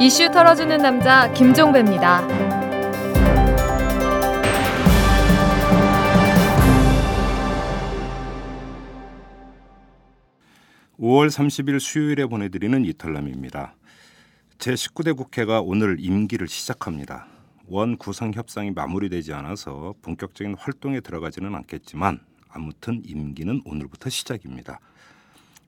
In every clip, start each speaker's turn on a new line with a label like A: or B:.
A: 이슈 털어주는 남자 김종배입니다.
B: 5월 30일 수요일에 보내드리는 이탈남입니다. 제19대 국회가 오늘 임기를 시작합니다. 원 구성 협상이 마무리되지 않아서 본격적인 활동에 들어가지는 않겠지만 아무튼 임기는 오늘부터 시작입니다.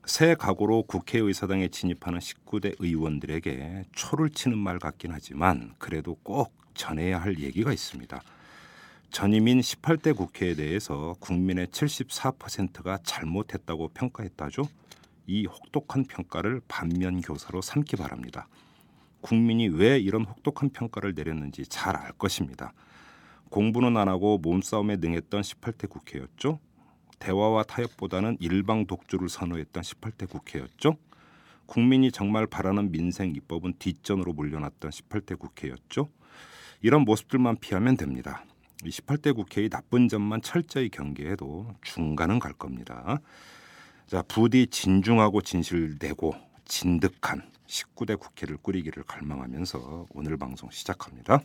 B: 새 각오로 국회의사당에 진입하는 19대 의원들에게 초를 치는 말 같긴 하지만 그래도 꼭 전해야 할 얘기가 있습니다. 전임인 18대 국회에 대해서 국민의 74%가 잘못했다고 평가했다죠. 이 혹독한 평가를 반면 교사로 삼기 바랍니다. 국민이 왜 이런 혹독한 평가를 내렸는지 잘 알 것입니다. 공부는 안 하고 몸싸움에 능했던 18대 국회였죠. 대화와 타협보다는 일방 독주를 선호했던 18대 국회였죠. 국민이 정말 바라는 민생 입법은 뒷전으로 몰려났던 18대 국회였죠. 이런 모습들만 피하면 됩니다. 18대 국회의 나쁜 점만 철저히 경계해도 중간은 갈 겁니다. 자, 부디 진중하고 진실되고 진득한 19대 국회를 꾸리기를 갈망하면서 오늘 방송 시작합니다.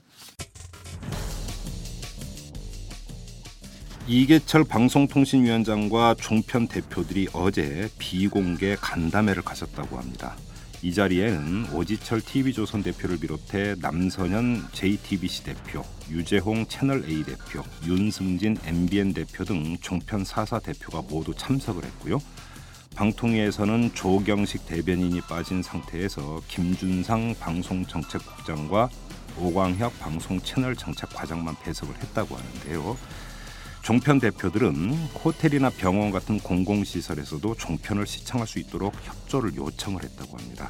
B: 이계철 방송통신위원장과 종편 대표들이 어제 비공개 간담회를 가졌다고 합니다. 이 자리에는 오지철 TV조선 대표를 비롯해 남선현 JTBC 대표, 유재홍 채널A 대표, 윤승진 MBN 대표 등 종편 4사 대표가 모두 참석을 했고요. 방통위에서는 조경식 대변인이 빠진 상태에서 김준상 방송정책국장과 오광혁 방송채널정책과장만 배석을 했다고 하는데요. 종편 대표들은 호텔이나 병원 같은 공공시설에서도 종편을 시청할 수 있도록 협조를 요청을 했다고 합니다.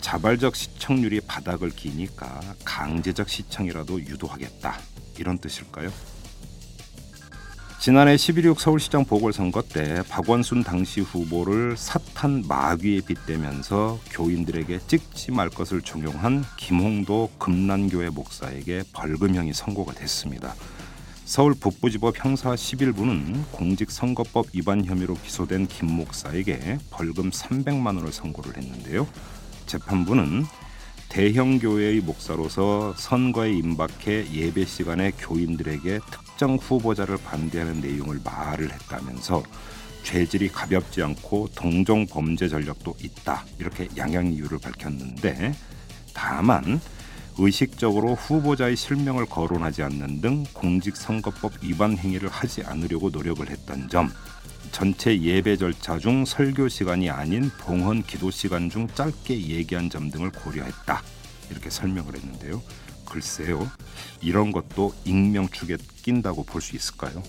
B: 자발적 시청률이 바닥을 기니까 강제적 시청이라도 유도하겠다 이런 뜻일까요? 지난해 11.6 서울시장 보궐선거 때 박원순 당시 후보를 사탄 마귀에 빗대면서 교인들에게 찍지 말 것을 종용한 김홍도 금란교회 목사에게 벌금형이 선고가 됐습니다. 서울 북부지법 형사 11부는 공직선거법 위반 혐의로 기소된 김 목사에게 벌금 300만 원을 선고를 했는데요. 재판부는 대형 교회의 목사로서 선거에 임박해 예배 시간에 교인들에게 특정 후보자를 반대하는 내용을 말을 했다면서 죄질이 가볍지 않고 동종 범죄 전력도 있다 이렇게 양형 이유를 밝혔는데 다만 의식적으로 후보자의 실명을 거론하지 않는 등 공직선거법 위반 행위를 하지 않으려고 노력을 했던 점, 전체 예배 절차 중 설교 시간이 아닌 봉헌 기도 시간 중 짧게 얘기한 점 등을 고려했다. 이렇게 설명을 했는데요. 글쎄요. 이런 것도 익명 축에 낀다고 볼 수 있을까요?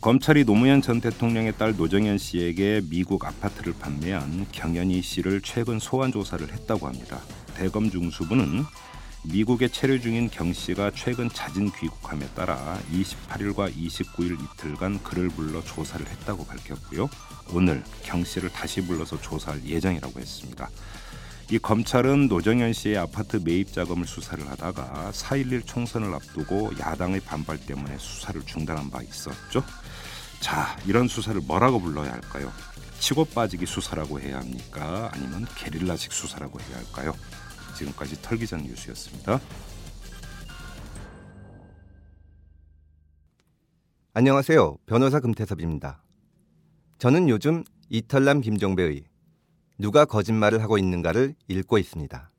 B: 검찰이 노무현 전 대통령의 딸 노정현 씨에게 미국 아파트를 판매한 경연희 씨를 최근 소환 조사를 했다고 합니다. 대검 중수부는 미국에 체류 중인 경 씨가 최근 자진 귀국함에 따라 28일과 29일 이틀간 그를 불러 조사를 했다고 밝혔고요. 오늘 경 씨를 다시 불러서 조사할 예정이라고 했습니다. 이 검찰은 노정현 씨의 아파트 매입 자금을 수사를 하다가 4.11 총선을 앞두고 야당의 반발 때문에 수사를 중단한 바 있었죠. 자, 이런 수사를 뭐라고 불러야 할까요? 치고 빠지기 수사라고 해야 합니까? 아니면 게릴라식 수사라고 해야 할까요? 지금까지 털기전 뉴스였습니다.
C: 안녕하세요. 변호사 금태섭입니다. 저는 요즘 이털남 김종배의 누가 거짓말을 하고 있는가를 읽고 있습니다.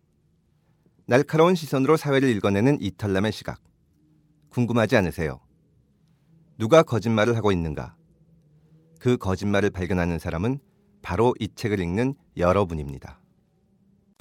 C: 날카로운 시선으로 사회를 읽어내는 이털남의 시각. 궁금하지 않으세요? 누가 거짓말을 하고 있는가? 그 거짓말을 발견하는 사람은 바로 이 책을 읽는 여러분입니다.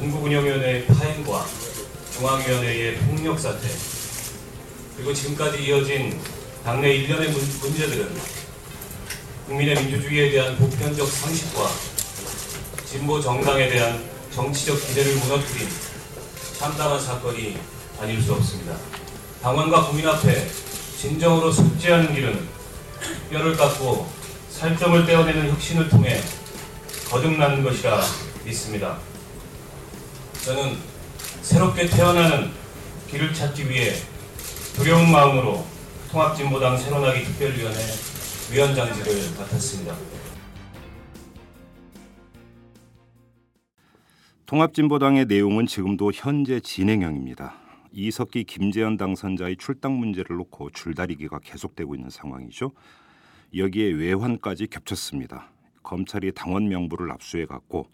D: 전국운영위원회의 파행과 중앙위원회의 폭력 사태, 그리고 지금까지 이어진 당내 일련의 문제들은 국민의 민주주의에 대한 보편적 상식과 진보 정당에 대한 정치적 기대를 무너뜨린 참담한 사건이 아닐 수 없습니다. 당원과 국민 앞에 진정으로 숙지하는 길은 뼈를 깎고 살점을 떼어내는 혁신을 통해 거듭나는 것이라 믿습니다. 저는 새롭게 태어나는 길을 찾기 위해 두려운 마음으로 통합진보당 새로나기 특별위원회 위원장직을 맡았습니다.
B: 통합진보당의 내용은 지금도 현재 진행형입니다. 이석기 김재현 당선자의 출당 문제를 놓고 줄다리기가 계속되고 있는 상황이죠. 여기에 외환까지 겹쳤습니다. 검찰이 당원 명부를 압수해 갔고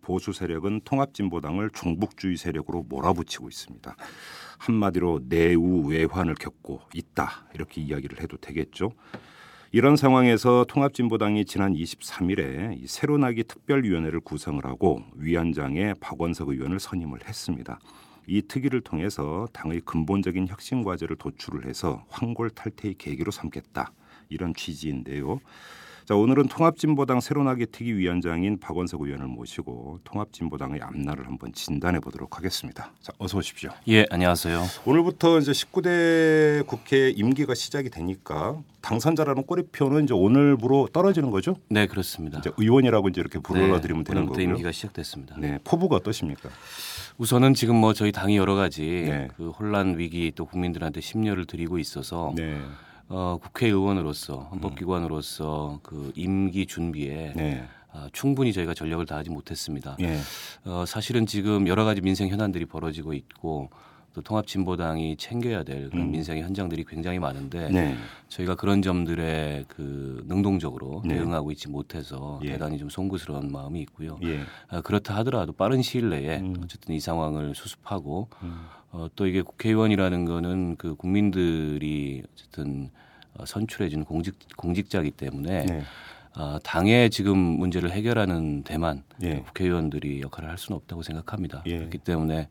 B: 보수 세력은 통합진보당을 종북주의 세력으로 몰아붙이고 있습니다. 한마디로 내우 외환을 겪고 있다 이렇게 이야기를 해도 되겠죠. 이런 상황에서 통합진보당이 지난 23일에 새로나기 특별위원회를 구성을 하고 위원장에 박원석 의원을 선임을 했습니다. 이 특위를 통해서 당의 근본적인 혁신 과제를 도출을 해서 황골 탈퇴의 계기로 삼겠다 이런 취지인데요. 자 오늘은 통합진보당 새로나기 특위 위원장인 박원석 의원을 모시고 통합진보당의 앞날을 한번 진단해 보도록 하겠습니다. 자 어서 오십시오.
E: 예, 안녕하세요.
B: 오늘부터 이제 19대 국회 임기가 시작이 되니까 당선자라는 꼬리표는 이제 오늘부로 떨어지는 거죠?
E: 네, 그렇습니다.
B: 이제 의원이라고 이제 이렇게 불러드리면
E: 네,
B: 되는 거고요.
E: 임기가 시작됐습니다.
B: 네, 포부가 어떠십니까?
E: 우선은 지금 뭐 저희 당이 여러 가지
B: 네.
E: 그 혼란 위기 또 국민들한테 심려를 드리고 있어서
B: 네,
E: 어, 국회의원으로서 헌법기관으로서 그 임기 준비에
B: 네,
E: 아, 충분히 저희가 전력을 다하지 못했습니다.
B: 예,
E: 어, 사실은 지금 여러 가지 민생 현안들이 벌어지고 있고 또 통합진보당이 챙겨야 될 그런
B: 음.
E: 민생의 현장들이 굉장히 많은데
B: 네,
E: 저희가 그런 점들에 그 능동적으로
B: 네.
E: 대응하고 있지 못해서
B: 예.
E: 대단히 좀 송구스러운 마음이 있고요.
B: 예,
E: 아, 그렇다 하더라도 빠른 시일 내에
B: 음.
E: 어쨌든 이 상황을 수습하고
B: 음,
E: 어, 또 이게 국회의원이라는 거는 그 국민들이 어쨌든 어, 선출해준 공직 공직자이기 때문에
B: 네,
E: 아, 당의 지금 문제를 해결하는 데만
B: 예.
E: 국회의원들이 역할을 할 수는 없다고 생각합니다.
B: 예.
E: 그렇기 때문에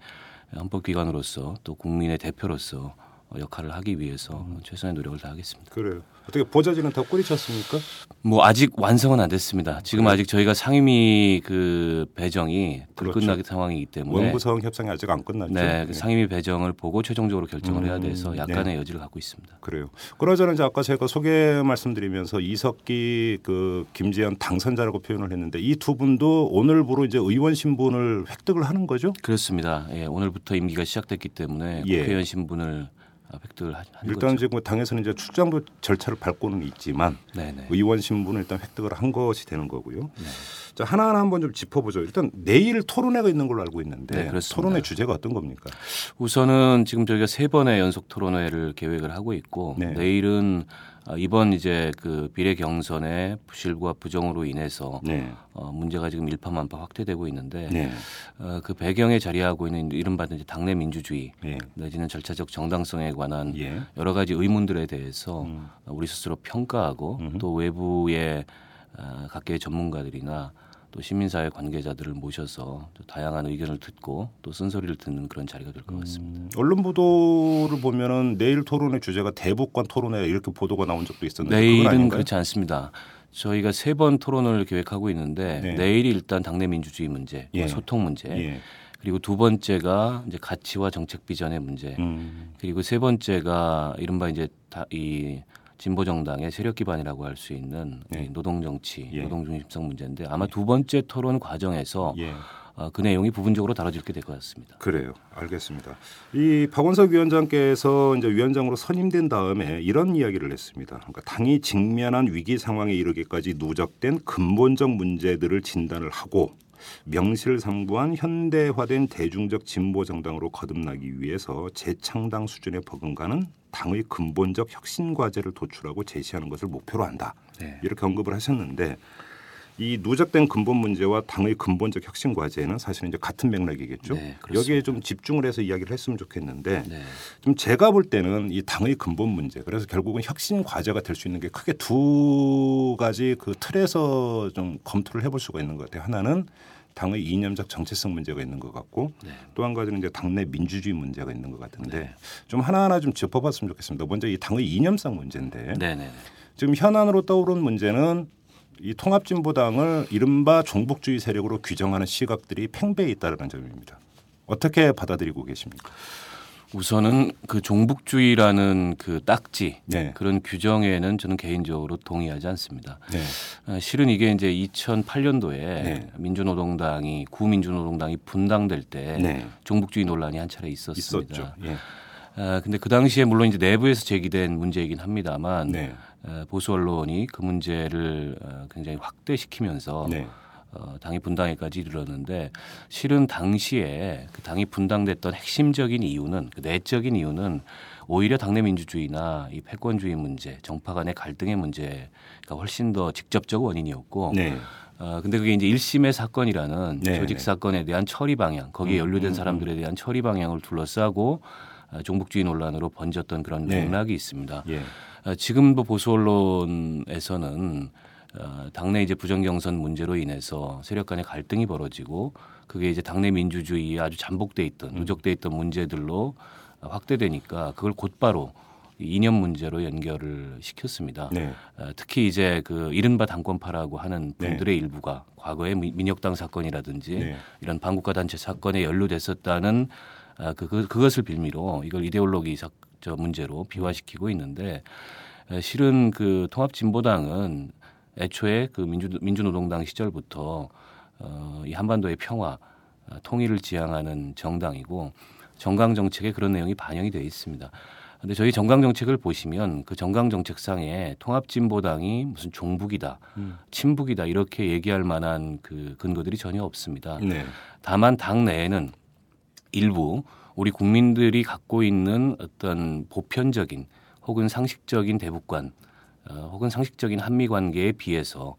E: 헌법기관으로서 또 국민의 대표로서 어, 역할을 하기 위해서
B: 음.
E: 최선의 노력을 다하겠습니다.
B: 그래요. 어떻게 보좌진은 다 꼬리쳤습니까?
E: 뭐 아직 완성은 안 됐습니다. 지금 아직 저희가 상임위 그 배정이
B: 그렇죠.
E: 불끝나기 상황이기 때문에
B: 원구성 협상이 아직 안 끝났죠.
E: 네, 그
B: 예.
E: 상임위 배정을 보고 최종적으로 결정을 해야
B: 음,
E: 돼서 약간의 여지를 갖고 있습니다.
B: 그래요. 그러자는 아까 제가 소개 말씀드리면서 이석기 그 김재현 당선자라고 표현을 했는데 이 두 분도 오늘부로 이제 의원 신분을 획득을 하는 거죠?
E: 그렇습니다. 예, 오늘부터 임기가 시작됐기 때문에
B: 예.
E: 국회의원 신분을 획득을 하- 한
B: 일단
E: 거죠.
B: 지금 뭐 당에서는 이제 출장도 절차를 밟고는 있지만
E: 네네.
B: 의원 신분을 일단 획득을 한 것이 되는 거고요. 자 하나하나 한번 좀 짚어보죠. 일단 내일 토론회가 있는 걸로 알고 있는데
E: 네.
B: 토론회 주제가 어떤 겁니까?
E: 우선은 지금 저희가 세 번의 연속 토론회를 계획을 하고 있고
B: 네.
E: 내일은 아, 이번 이제 그 비례 경선의 부실과 부정으로 인해서
B: 네,
E: 어, 문제가 지금 일파만파 확대되고 있는데
B: 네,
E: 어, 그 배경에 자리하고 있는 이른바 이제 당내 민주주의
B: 예,
E: 내지는 절차적 정당성에 관한
B: 예.
E: 여러 가지 의문들에 대해서
B: 음.
E: 우리 스스로 평가하고
B: 음흠.
E: 또 외부의 어, 각계의 전문가들이나 또 시민사회 관계자들을 모셔서 또 다양한 의견을 듣고 또 쓴소리를 듣는 그런 자리가 될 것 같습니다.
B: 음, 언론 보도를 보면은 내일 토론회 주제가 대북관 토론회 이렇게 보도가 나온 적도 있었는데
E: 내일은? 그렇지 않습니다. 저희가 세 번 토론을 계획하고 있는데
B: 네.
E: 내일이 일단 당내 민주주의 문제,
B: 예.
E: 소통 문제,
B: 예.
E: 그리고 두 번째가 이제 가치와 정책 비전의 문제,
B: 음,
E: 그리고 세 번째가 이른바 이제 다, 이 진보 정당의 세력 기반이라고 할 수 있는
B: 네.
E: 이 노동 정치,
B: 예.
E: 노동 중심성 문제인데 아마 두 번째 토론 과정에서
B: 예.
E: 어, 그 내용이 부분적으로 다뤄지게 될 것 같습니다.
B: 그래요. 알겠습니다. 이 박원석 위원장께서 이제 위원장으로 선임된 다음에 이런 이야기를 했습니다. 그러니까 당이 직면한 위기 상황에 이르기까지 누적된 근본적 문제들을 진단을 하고 명실상부한 현대화된 대중적 진보 정당으로 거듭나기 위해서 재창당 수준에 버금가는 당의 근본적 혁신 과제를 도출하고 제시하는 것을 목표로 한다.
E: 네.
B: 이렇게 언급을 하셨는데 이 누적된 근본 문제와 당의 근본적 혁신 과제는 사실은 이제 같은 맥락이겠죠.
E: 네.
B: 여기에 좀 집중을 해서 이야기를 했으면 좋겠는데
E: 네.
B: 좀 제가 볼 때는 이 당의 근본 문제 그래서 결국은 혁신 과제가 될 수 있는 게 크게 두 가지 그 틀에서 좀 검토를 해볼 수가 있는 것 같아요. 하나는 당의 이념적 정체성 문제가 있는 것 같고
E: 네.
B: 또한 가지는 이제 당내 민주주의 문제가 있는 것 같은데
E: 네.
B: 좀 하나하나 좀 짚어봤으면 좋겠습니다. 먼저 이 당의 이념성 문제인데
E: 네, 네.
B: 지금 현안으로 떠오른 문제는 이 통합진보당을 이른바 종북주의 세력으로 규정하는 시각들이 팽배해 있다는 점입니다. 어떻게 받아들이고 계십니까?
E: 우선은 그 종북주의라는 그 딱지
B: 네.
E: 그런 규정에는 저는 개인적으로 동의하지 않습니다.
B: 네.
E: 어, 실은 이게 이제 2008년도에
B: 네.
E: 민주노동당이 구민주노동당이 분당될 때
B: 네.
E: 종북주의 논란이 한 차례 있었습니다.
B: 예.
E: 아, 근데 그 당시에 물론 이제 내부에서 제기된 문제이긴 합니다만
B: 네.
E: 어, 보수 언론이 그 문제를 어, 굉장히 확대시키면서
B: 네.
E: 어, 당이 분당에까지 이르렀는데 실은 당시에 그 당이 분당됐던 핵심적인 이유는 그 내적인 이유는 오히려 당내 민주주의나 이 패권주의 문제, 정파 간의 갈등의 문제가 훨씬 더 직접적 원인이었고
B: 네.
E: 어, 근데 그게 이제 1심의 사건이라는
B: 네,
E: 조직
B: 네.
E: 사건에 대한 처리 방향, 거기에
B: 음,
E: 연루된
B: 음,
E: 사람들에 대한 처리 방향을 둘러싸고 어, 종북주의 논란으로 번졌던 그런
B: 네.
E: 맥락이 있습니다.
B: 예.
E: 어, 지금도 보수 언론에서는 어, 당내 이제 부정경선 문제로 인해서 세력 간의 갈등이 벌어지고 그게 이제 당내 민주주의에 아주 잠복돼 있던
B: 음.
E: 누적돼 있던 문제들로 어, 확대되니까 그걸 곧바로 이 이념 문제로 연결을 시켰습니다.
B: 네.
E: 어, 특히 이제 그 이른바 당권파라고 하는
B: 네.
E: 분들의 일부가 과거에 미- 민혁당 사건이라든지
B: 네.
E: 이런 반국가 단체 사건에 연루됐었다는 아, 그, 그 그것을 빌미로 이걸 이데올로기 사, 저 문제로 비화시키고 있는데 에, 실은 그 통합진보당은 애초에 그 민주 민주노동당 시절부터 어, 이 한반도의 평화 아, 통일을 지향하는 정당이고 정강 정책에 그런 내용이 반영이 되어 있습니다. 근데 저희 정강 정책을 보시면 그 정강 정책상에 통합진보당이 무슨 종북이다,
B: 음.
E: 친북이다 이렇게 얘기할 만한 그 근거들이 전혀 없습니다.
B: 네.
E: 다만 당 내에는 일부 우리 국민들이 갖고 있는 어떤 보편적인 혹은 상식적인 대북관 어, 혹은 상식적인 한미 관계에 비해서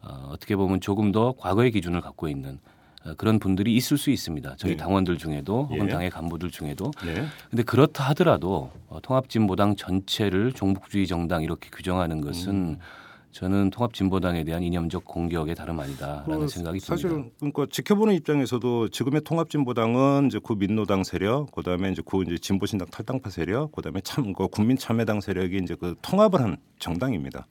E: 어, 어떻게 보면 조금 더 과거의 기준을 갖고 있는 어, 그런 분들이 있을 수 있습니다. 저희
B: 네.
E: 당원들 중에도 혹은
B: 예.
E: 당의 간부들 중에도
B: 네.
E: 근데 그렇다 하더라도 어, 통합진보당 전체를 종북주의 정당 이렇게 규정하는 것은
B: 음.
E: 저는 통합진보당에 대한 이념적 공격에 다름 아니다라는
B: 그
E: 생각이
B: 사실
E: 듭니다.
B: 그러니까 지켜보는 입장에서도 지금의 통합진보당은 이제 구 민노당 세력, 그다음에 이제 구 이제 진보신당 탈당파 세력, 그다음에 참 그 국민참여당 세력이 이제 그 통합을 한 정당입니다.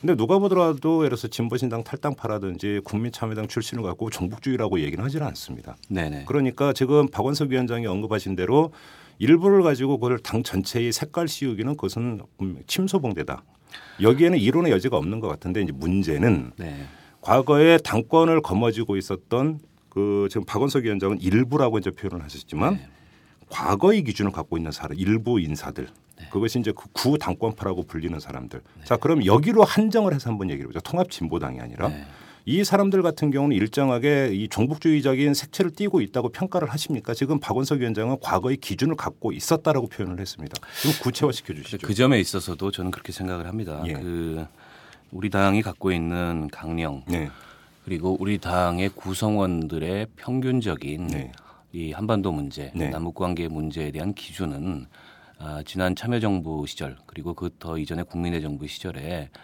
B: 근데 누가 보더라도 예를 들어서 진보신당 탈당파라든지 국민참여당 출신을 갖고 종북주의라고 얘기는 하지는 않습니다.
E: 네네.
B: 그러니까 지금 박원석 위원장이 언급하신 대로 일부를 가지고 그걸 당 전체의 색깔 씌우기는 그것은 침소봉대다. 여기에는 이론의 여지가 없는 것 같은데 이제 문제는
E: 네.
B: 과거에 당권을 거머쥐고 있었던 그 지금 박원석 위원장은 일부라고 이제 표현을 하셨지만
E: 네.
B: 과거의 기준을 갖고 있는 사람 일부 인사들
E: 네.
B: 그것이 이제 그 구 당권파라고 불리는 사람들. 자 그럼 여기로 한정을 해서 한번 얘기를 보자. 통합 진보당이 아니라
E: 네.
B: 이 사람들 같은 경우는 일정하게 이 종북주의적인 색채를 띠고 있다고 평가를 하십니까? 지금 박원석 위원장은 과거의 기준을 갖고 있었다라고 표현을 했습니다. 좀 구체화시켜 주시죠.
E: 그 점에 있어서도 저는 그렇게 생각을 합니다.
B: 예.
E: 그 우리 당이 갖고 있는 강령
B: 네.
E: 그리고 우리 당의 구성원들의 평균적인
B: 네.
E: 이 한반도 문제,
B: 네.
E: 남북 관계 문제에 대한 기준은 아, 지난 참여정부 시절 그리고 그 더 이전의 국민의 정부 시절에 아,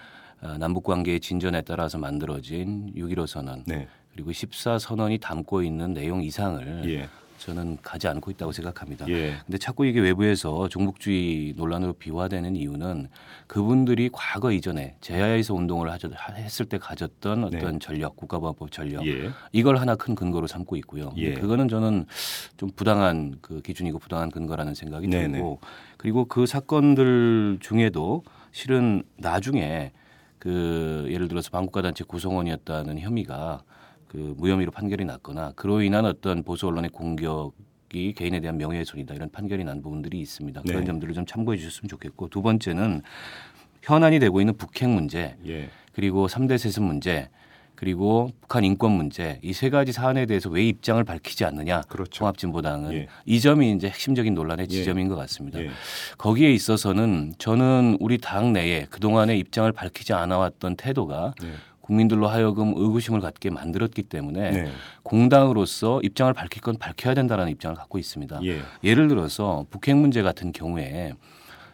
E: 남북 관계의 진전에 따라서 만들어진 6.15 선언
B: 네.
E: 그리고 14 선언이 담고 있는 내용 이상을
B: 예.
E: 저는 가지 않고 있다고 생각합니다.
B: 예.
E: 근데 자꾸 이게 외부에서 종북주의 논란으로 비화되는 이유는 그분들이 과거 이전에 제야에서 운동을 하셨, 했을 때 가졌던 어떤
B: 네.
E: 전력, 국가보안법 전력
B: 예.
E: 이걸 하나 큰 근거로 삼고 있고요.
B: 예.
E: 그거는 저는 좀 부당한 그 기준이고 부당한 근거라는 생각이
B: 네네.
E: 들고 그리고 그 사건들 중에도 실은 나중에 그 예를 들어서 반국가 단체 구성원이었다는 혐의가 그 무혐의로 판결이 났거나 그로 인한 어떤 보수 언론의 공격이 개인에 대한 명예훼손이다 이런 판결이 난 부분들이 있습니다. 그런
B: 네.
E: 점들을 좀 참고해 주셨으면 좋겠고 두 번째는 현안이 되고 있는 북핵 문제
B: 예.
E: 그리고 3대 세습 문제 그리고 북한 인권 문제 이 세 가지 사안에 대해서 왜 입장을 밝히지 않느냐
B: 그렇죠.
E: 통합진보당은
B: 예.
E: 이 점이 이제 핵심적인 논란의
B: 예.
E: 지점인 것 같습니다.
B: 예.
E: 거기에 있어서는 저는 우리 당 내에 그동안의 입장을 밝히지 않아왔던 태도가
B: 네.
E: 국민들로 하여금 의구심을 갖게 만들었기 때문에
B: 네.
E: 공당으로서 입장을 밝힐 건 밝혀야 된다라는 입장을 갖고 있습니다.
B: 예.
E: 예를 들어서 북핵 문제 같은 경우에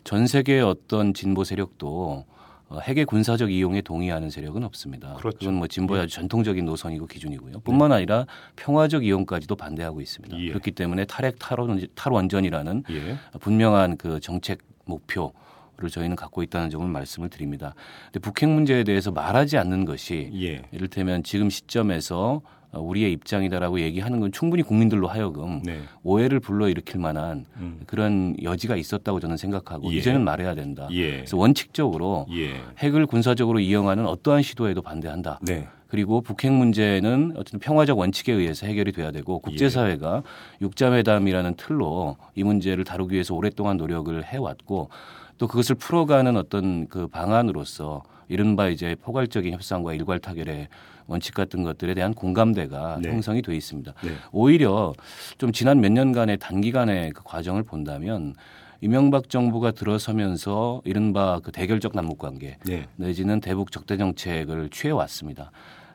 E: 전 세계의 어떤 진보 세력도 어, 핵의 군사적 이용에 동의하는 세력은 없습니다.
B: 그렇죠.
E: 건뭐 진보의 아주 전통적인 노선이고 기준이고요. 뿐만 아니라 평화적 이용까지도 반대하고 있습니다.
B: 예.
E: 그렇기 때문에 탈핵 탈원, 탈원전이라는
B: 예.
E: 분명한 그 정책 목표 를 저희는 갖고 있다는 점을 말씀을 드립니다. 근데 북핵 문제에 대해서 말하지 않는 것이
B: 예.
E: 이를테면 지금 시점에서 어, 우리의 입장이다라고 얘기하는 건 충분히 국민들로 하여금
B: 네.
E: 오해를 불러일으킬 만한
B: 음.
E: 그런 여지가 있었다고 저는 생각하고
B: 예.
E: 이제는 말해야 된다.
B: 예.
E: 그래서 원칙적으로
B: 예.
E: 핵을 군사적으로 이용하는 어떠한 시도에도 반대한다.
B: 네.
E: 그리고 북핵 문제는 어쨌든 평화적 원칙에 의해서 해결이 돼야 되고 국제사회가 육자회담이라는 틀로 이 문제를 다루기 위해서 오랫동안 노력을 해왔고 또 그것을 풀어가는 어떤 그 방안으로서 이른바 이제 포괄적인 협상과 일괄 타결의 원칙 같은 것들에 대한 공감대가
B: 네.
E: 형성이 돼 있습니다.
B: 네.
E: 오히려 좀 지난 몇 년간의 단기간의 그 과정을 본다면 이명박 정부가 들어서면서 이른바 그 대결적 남북 관계
B: 네.
E: 내지는 대북 적대 정책을 취해 왔습니다.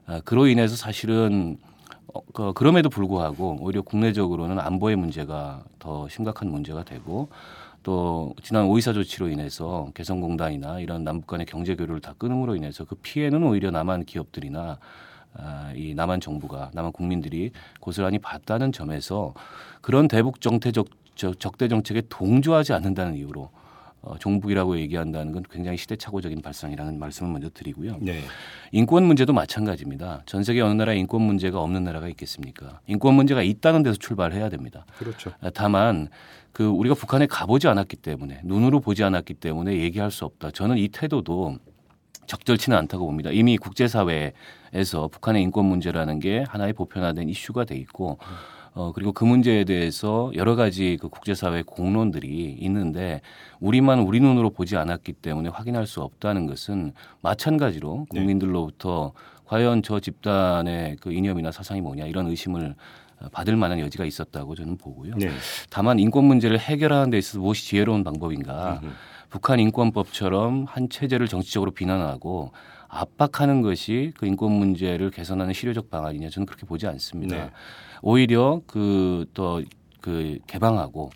E: 아, 그로 인해서 사실은 어, 그, 그럼에도 불구하고 오히려 국내적으로는 안보의 문제가 더 심각한 문제가 되고 또 지난 오이사 조치로 인해서 개성공단이나 이런 남북 간의 경제 교류를 다 끊음으로 인해서 그 피해는 오히려 남한 기업들이나 아, 이 남한 정부가 남한 국민들이 고스란히 봤다는 점에서 그런 대북 정태적 저- 적대 정책에 동조하지 않는다는 이유로 어, 종북이라고 얘기한다는 건 굉장히 시대착오적인 발상이라는 말씀을 먼저 드리고요.
B: 네.
E: 인권 문제도 마찬가지입니다. 전 세계 어느 나라에 인권 문제가 없는 나라가 있겠습니까? 인권 문제가 있다는 데서 출발해야 됩니다.
B: 그렇죠.
E: 아, 다만 그 우리가 북한에 가보지 않았기 때문에 눈으로 보지 않았기 때문에 얘기할 수 없다. 저는 이 태도도 적절치는 않다고 봅니다. 이미 국제사회에서 북한의 인권 문제라는 게 하나의 보편화된 이슈가 돼 있고 어 그리고 그 문제에 대해서 여러 가지 그 국제사회 공론들이 있는데 우리만 우리 눈으로 보지 않았기 때문에 확인할 수 없다는 것은 마찬가지로
B: 네.
E: 국민들로부터 과연 저 집단의 그 이념이나 사상이 뭐냐 이런 의심을 어, 받을 만한 여지가 있었다고 저는 보고요.
B: 네.
E: 다만 인권 문제를 해결하는 데 있어서 무엇이 지혜로운 방법인가?
B: 음흠.
E: 북한 인권법처럼 한 체제를 정치적으로 비난하고 압박하는 것이 그 인권 문제를 개선하는 실효적 방안이냐 저는 그렇게 보지 않습니다.
B: 네.
E: 오히려 그또그 개방하고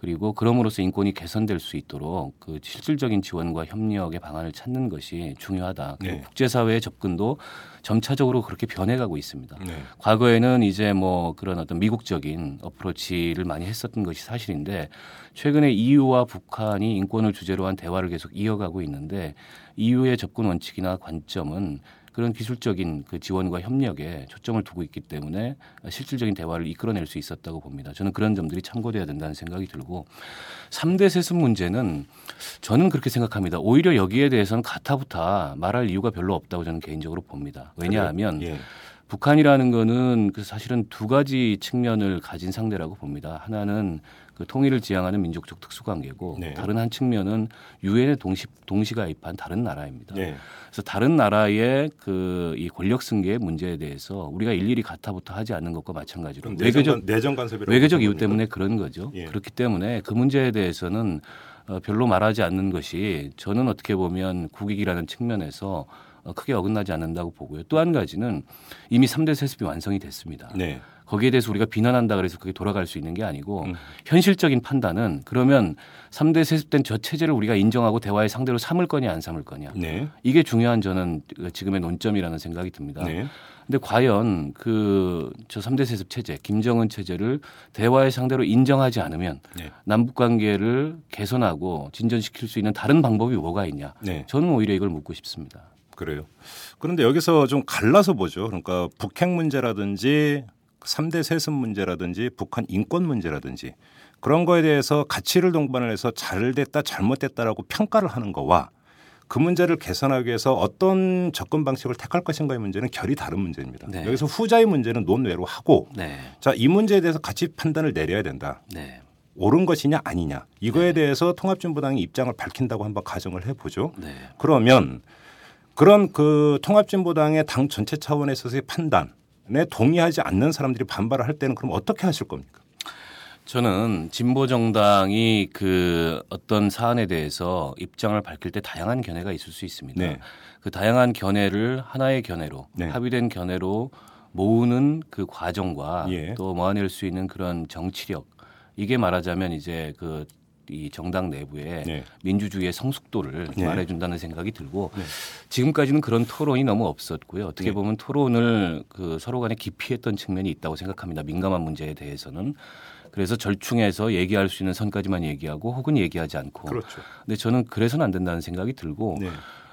E: 그리고 그럼으로써 인권이 개선될 수 있도록 그 실질적인 지원과 협력의 방안을 찾는 것이 중요하다. 그리고
B: 네.
E: 국제사회의 접근도 점차적으로 그렇게 변해가고 있습니다.
B: 네.
E: 과거에는 이제 뭐 그런 어떤 미국적인 어프로치를 많이 했었던 것이 사실인데 최근에 EU와 북한이 인권을 주제로 한 대화를 계속 이어가고 있는데 EU의 접근 원칙이나 관점은 그런 기술적인 그 지원과 협력에 초점을 두고 있기 때문에 실질적인 대화를 이끌어낼 수 있었다고 봅니다. 저는 그런 점들이 참고돼야 된다는 생각이 들고 삼대 세습 문제는 저는 그렇게 생각합니다. 오히려 여기에 대해서는 가타부타 말할 이유가 별로 없다고 저는 개인적으로 봅니다. 왜냐하면
B: 예.
E: 북한이라는 거는 그 사실은 두 가지 측면을 가진 상대라고 봅니다. 하나는 그 통일을 지향하는 민족적 특수관계고
B: 네.
E: 다른 한 측면은 유엔에 동시 동시 가입한 다른 나라입니다.
B: 네.
E: 그래서 다른 나라의 그 이 권력 승계의 문제에 대해서 우리가 일일이 가타부터 하지 않는 것과 마찬가지로 외교적
B: 내정, 간섭이라고
E: 외교적 이유 때문에 그런 거죠.
B: 예.
E: 그렇기 때문에 그 문제에 대해서는 어, 별로 말하지 않는 것이 저는 어떻게 보면 국익이라는 측면에서 어, 크게 어긋나지 않는다고 보고요. 또 한 가지는 이미 3대 세습이 완성이 됐습니다.
B: 네.
E: 거기에 대해서 우리가 비난한다 그래서 그게 돌아갈 수 있는 게 아니고
B: 음.
E: 현실적인 판단은 그러면 3대 세습된 저 체제를 우리가 인정하고 대화의 상대로 삼을 거냐 안 삼을 거냐.
B: 네.
E: 이게 중요한 저는 지금의 논점이라는 생각이 듭니다.
B: 네.
E: 근데 과연 그 저 3대 세습 체제, 김정은 체제를 대화의 상대로 인정하지 않으면
B: 네.
E: 남북 관계를 개선하고 진전시킬 수 있는 다른 방법이 뭐가 있냐?
B: 네.
E: 저는 오히려 이걸 묻고 싶습니다.
B: 그래요. 그런데 여기서 좀 갈라서 보죠. 그러니까 북핵 문제라든지 3대 세습 문제라든지 북한 인권 문제라든지 그런 거에 대해서 가치를 동반을 해서 잘 됐다 잘못됐다라고 평가를 하는 거와 그 문제를 개선하기 위해서 어떤 접근 방식을 택할 것인가의 문제는 결이 다른 문제입니다.
E: 네.
B: 여기서 후자의 문제는 논외로 하고
E: 네,
B: 자, 이 문제에 대해서 가치 판단을 내려야 된다.
E: 네,
B: 옳은 것이냐 아니냐. 이거에 대해서 통합진보당이 입장을 밝힌다고 한번 가정을 해 보죠.
E: 네.
B: 그러면 그런 그 통합진보당의 당 전체 차원에 있어서의 판단에 동의하지 않는 사람들이 반발을 할 때는 그럼 어떻게 하실 겁니까?
E: 저는 진보 정당이 그 어떤 사안에 대해서 입장을 밝힐 때 다양한 견해가 있을 수 있습니다.
B: 네.
E: 그 다양한 견해를 하나의 견해로
B: 네.
E: 합의된 견해로 모으는 그 과정과
B: 예.
E: 또 모아낼 수 있는 그런 정치력 이게 말하자면 이제 그 이 정당 내부의
B: 네.
E: 민주주의의 성숙도를
B: 네.
E: 말해준다는 생각이 들고
B: 네.
E: 지금까지는 그런 토론이 너무 없었고요. 어떻게
B: 네.
E: 보면 토론을 그 서로 간에 기피했던 측면이 있다고 생각합니다. 민감한 문제에 대해서는. 그래서 절충해서 얘기할 수 있는 선까지만 얘기하고 혹은 얘기하지 않고.
B: 그렇죠.
E: 근데 저는 그래서는 안 된다는 생각이 들고
B: 네.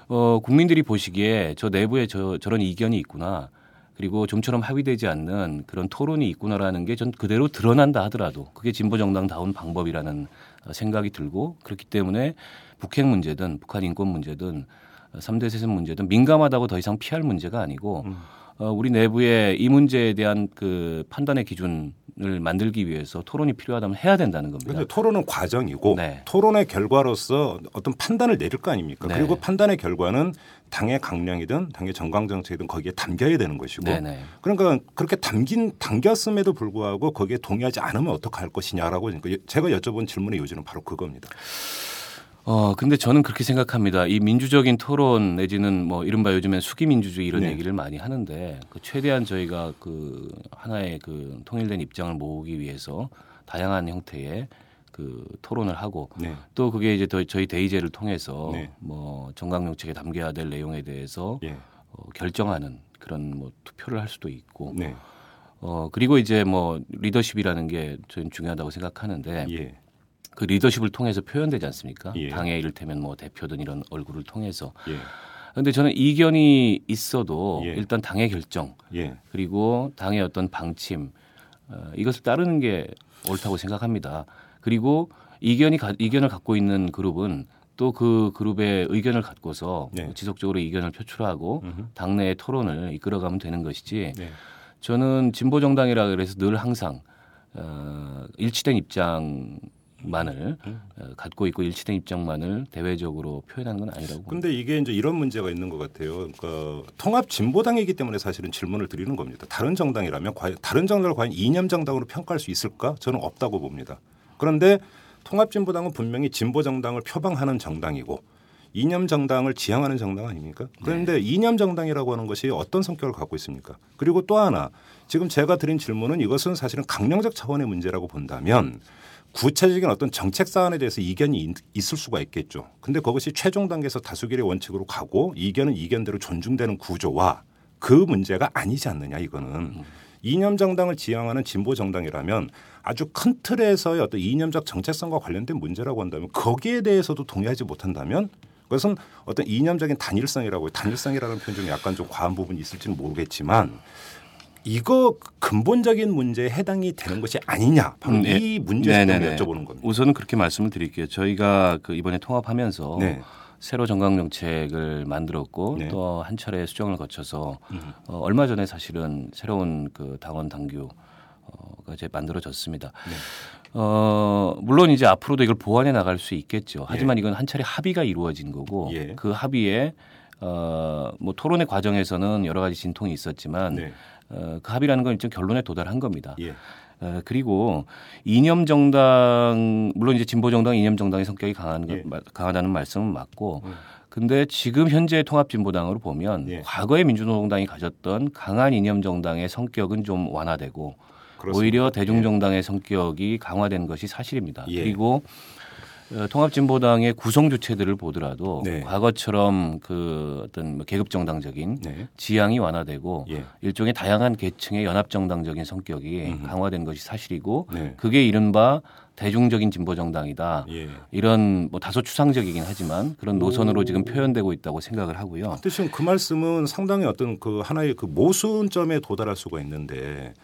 E: 어, 국민들이 보시기에 저 내부에 저, 저런 이견이 있구나. 그리고 좀처럼 합의되지 않는 그런 토론이 있구나라는 게 전 그대로 드러난다 하더라도 그게 진보 정당다운 방법이라는 어, 생각이 들고 그렇기 때문에 북핵 문제든 북한 인권 문제든 어, 3대 세습 문제든 민감하다고 더 이상 피할 문제가 아니고
B: 음.
E: 어, 우리 내부에 이 문제에 대한 그 판단의 기준을 만들기 위해서 토론이 필요하다면 해야 된다는 겁니다.
B: 근데 토론은 과정이고
E: 네.
B: 토론의 결과로서 어떤 판단을 내릴 거 아닙니까?
E: 네.
B: 그리고 판단의 결과는 당의 강령이든 당의 정강 정책이든 거기에 담겨야 되는 것이고
E: 네네.
B: 그러니까 그렇게 담긴 담겼음에도 불구하고 거기에 동의하지 않으면 어떡할 것이냐라고 그러니까 제가 여쭤본 질문의 요지는 바로 그겁니다.
E: 어, 근데 저는 그렇게 생각합니다. 이 민주적인 토론 내지는 뭐 이른바 요즘엔 수기 민주주의 이런
B: 네.
E: 얘기를 많이 하는데 그 최대한 저희가 그 하나의 그 통일된 입장을 모으기 위해서 다양한 형태의 그 토론을 하고
B: 네.
E: 또 그게 이제 더 저희 대의제를 통해서
B: 네.
E: 뭐 정강정책에 담겨야 될 내용에 대해서
B: 예.
E: 어, 결정하는 그런 뭐 투표를 할 수도 있고
B: 네.
E: 어 그리고 이제 뭐 리더십이라는 게 저는 중요하다고 생각하는데
B: 예.
E: 그 리더십을 통해서 표현되지 않습니까?
B: 예.
E: 당의 이를테면 뭐 대표든 이런 얼굴을 통해서.
B: 예.
E: 그런데 저는 이견이 있어도
B: 예.
E: 일단 당의 결정
B: 예.
E: 그리고 당의 어떤 방침 어, 이것을 따르는 게 옳다고 생각합니다. 그리고 이견이 가, 이견을 갖고 있는 그룹은 또 그 그룹의 의견을 갖고서
B: 네.
E: 지속적으로 의견을 표출하고. 당내의 토론을 이끌어가면 되는 것이지
B: 네.
E: 저는 진보 정당이라 그래서 늘 항상 어, 일치된 입장 만을
B: 음.
E: 어, 갖고 있고 일치된 입장만을 대외적으로 표현하는 건 아니라고.
B: 근데 이게 이제 이런 문제가 있는 것 같아요. 그러니까 통합 진보당이기 때문에 사실은 질문을 드리는 겁니다. 다른 정당이라면 과연 다른 정당을 과연 이념 정당으로 평가할 수 있을까? 저는 없다고 봅니다. 그런데 통합 진보당은 분명히 진보 정당을 표방하는 정당이고 이념 정당을 지향하는 정당 아닙니까? 그런데
E: 네.
B: 이념 정당이라고 하는 것이 어떤 성격을 갖고 있습니까? 그리고 또 하나 지금 제가 드린 질문은 이것은 사실은 강령적 차원의 문제라고 본다면 구체적인 어떤 정책 사안에 대해서 이견이 있- 있을 수가 있겠죠. 근데 그것이 최종 단계에서 다수결의 원칙으로 가고 이견은 이견대로 존중되는 구조와 그 문제가 아니지 않느냐 이거는 이념 정당을 지향하는 진보 정당이라면 아주 큰 틀에서의 어떤 이념적 정체성과 관련된 문제라고 한다면 거기에 대해서도 동의하지 못한다면 그것은 어떤 이념적인 단일성이라고 단일성이라는 표현 중에 약간 좀 과한 부분이 있을지는 모르겠지만 이거 근본적인 문제에 해당이 되는 것이 아니냐 바로
E: 음, 네.
B: 이 문제 때문에
E: 네네네.
B: 여쭤보는 겁니다.
E: 우선은 그렇게 말씀을 드릴게요. 저희가 그 이번에 통합하면서
B: 네.
E: 새로 정강 정책을 만들었고
B: 네.
E: 또한 차례 수정을 거쳐서
B: 음.
E: 어, 얼마 전에 사실은 새로운 그 당원 당규 가 이제 만들어졌습니다.
B: 네.
E: 어, 물론 이제 앞으로도 이걸 보완해 나갈 수 있겠죠. 하지만 이건 한 차례 합의가 이루어진 거고
B: 예.
E: 그 합의에 어, 뭐 토론의 과정에서는 여러 가지 진통이 있었지만
B: 네.
E: 어, 그 합의라는 건 일정 결론에 도달한 겁니다.
B: 예.
E: 어, 그리고 이념 정당 물론 이제 진보 정당 이념 정당의 성격이 강한 것-
B: 예.
E: 마- 강하다는 말씀은 맞고
B: 음.
E: 근데 지금 현재 통합 진보당으로 보면
B: 예.
E: 과거의 민주노동당이 가졌던 강한 이념 정당의 성격은 좀 완화되고
B: 그렇습니다.
E: 오히려 대중정당의 성격이 강화된 것이 사실입니다.
B: 예.
E: 그리고 어, 통합진보당의 구성 주체들을 보더라도
B: 네.
E: 과거처럼 그 어떤 뭐 계급 정당적인
B: 네.
E: 지향이 완화되고
B: 예.
E: 일종의 다양한 계층의 연합 정당적인 성격이
B: 음흠.
E: 강화된 것이 사실이고
B: 네.
E: 그게 이른바 대중적인 진보 정당이다.
B: 예.
E: 이런 뭐 다소 추상적이긴 하지만 그런 노선으로 지금 표현되고 있다고 생각을 하고요.
B: 근데 지금 그 말씀은 상당히 어떤 그 하나의 그 모순점에 도달할 수가 있는데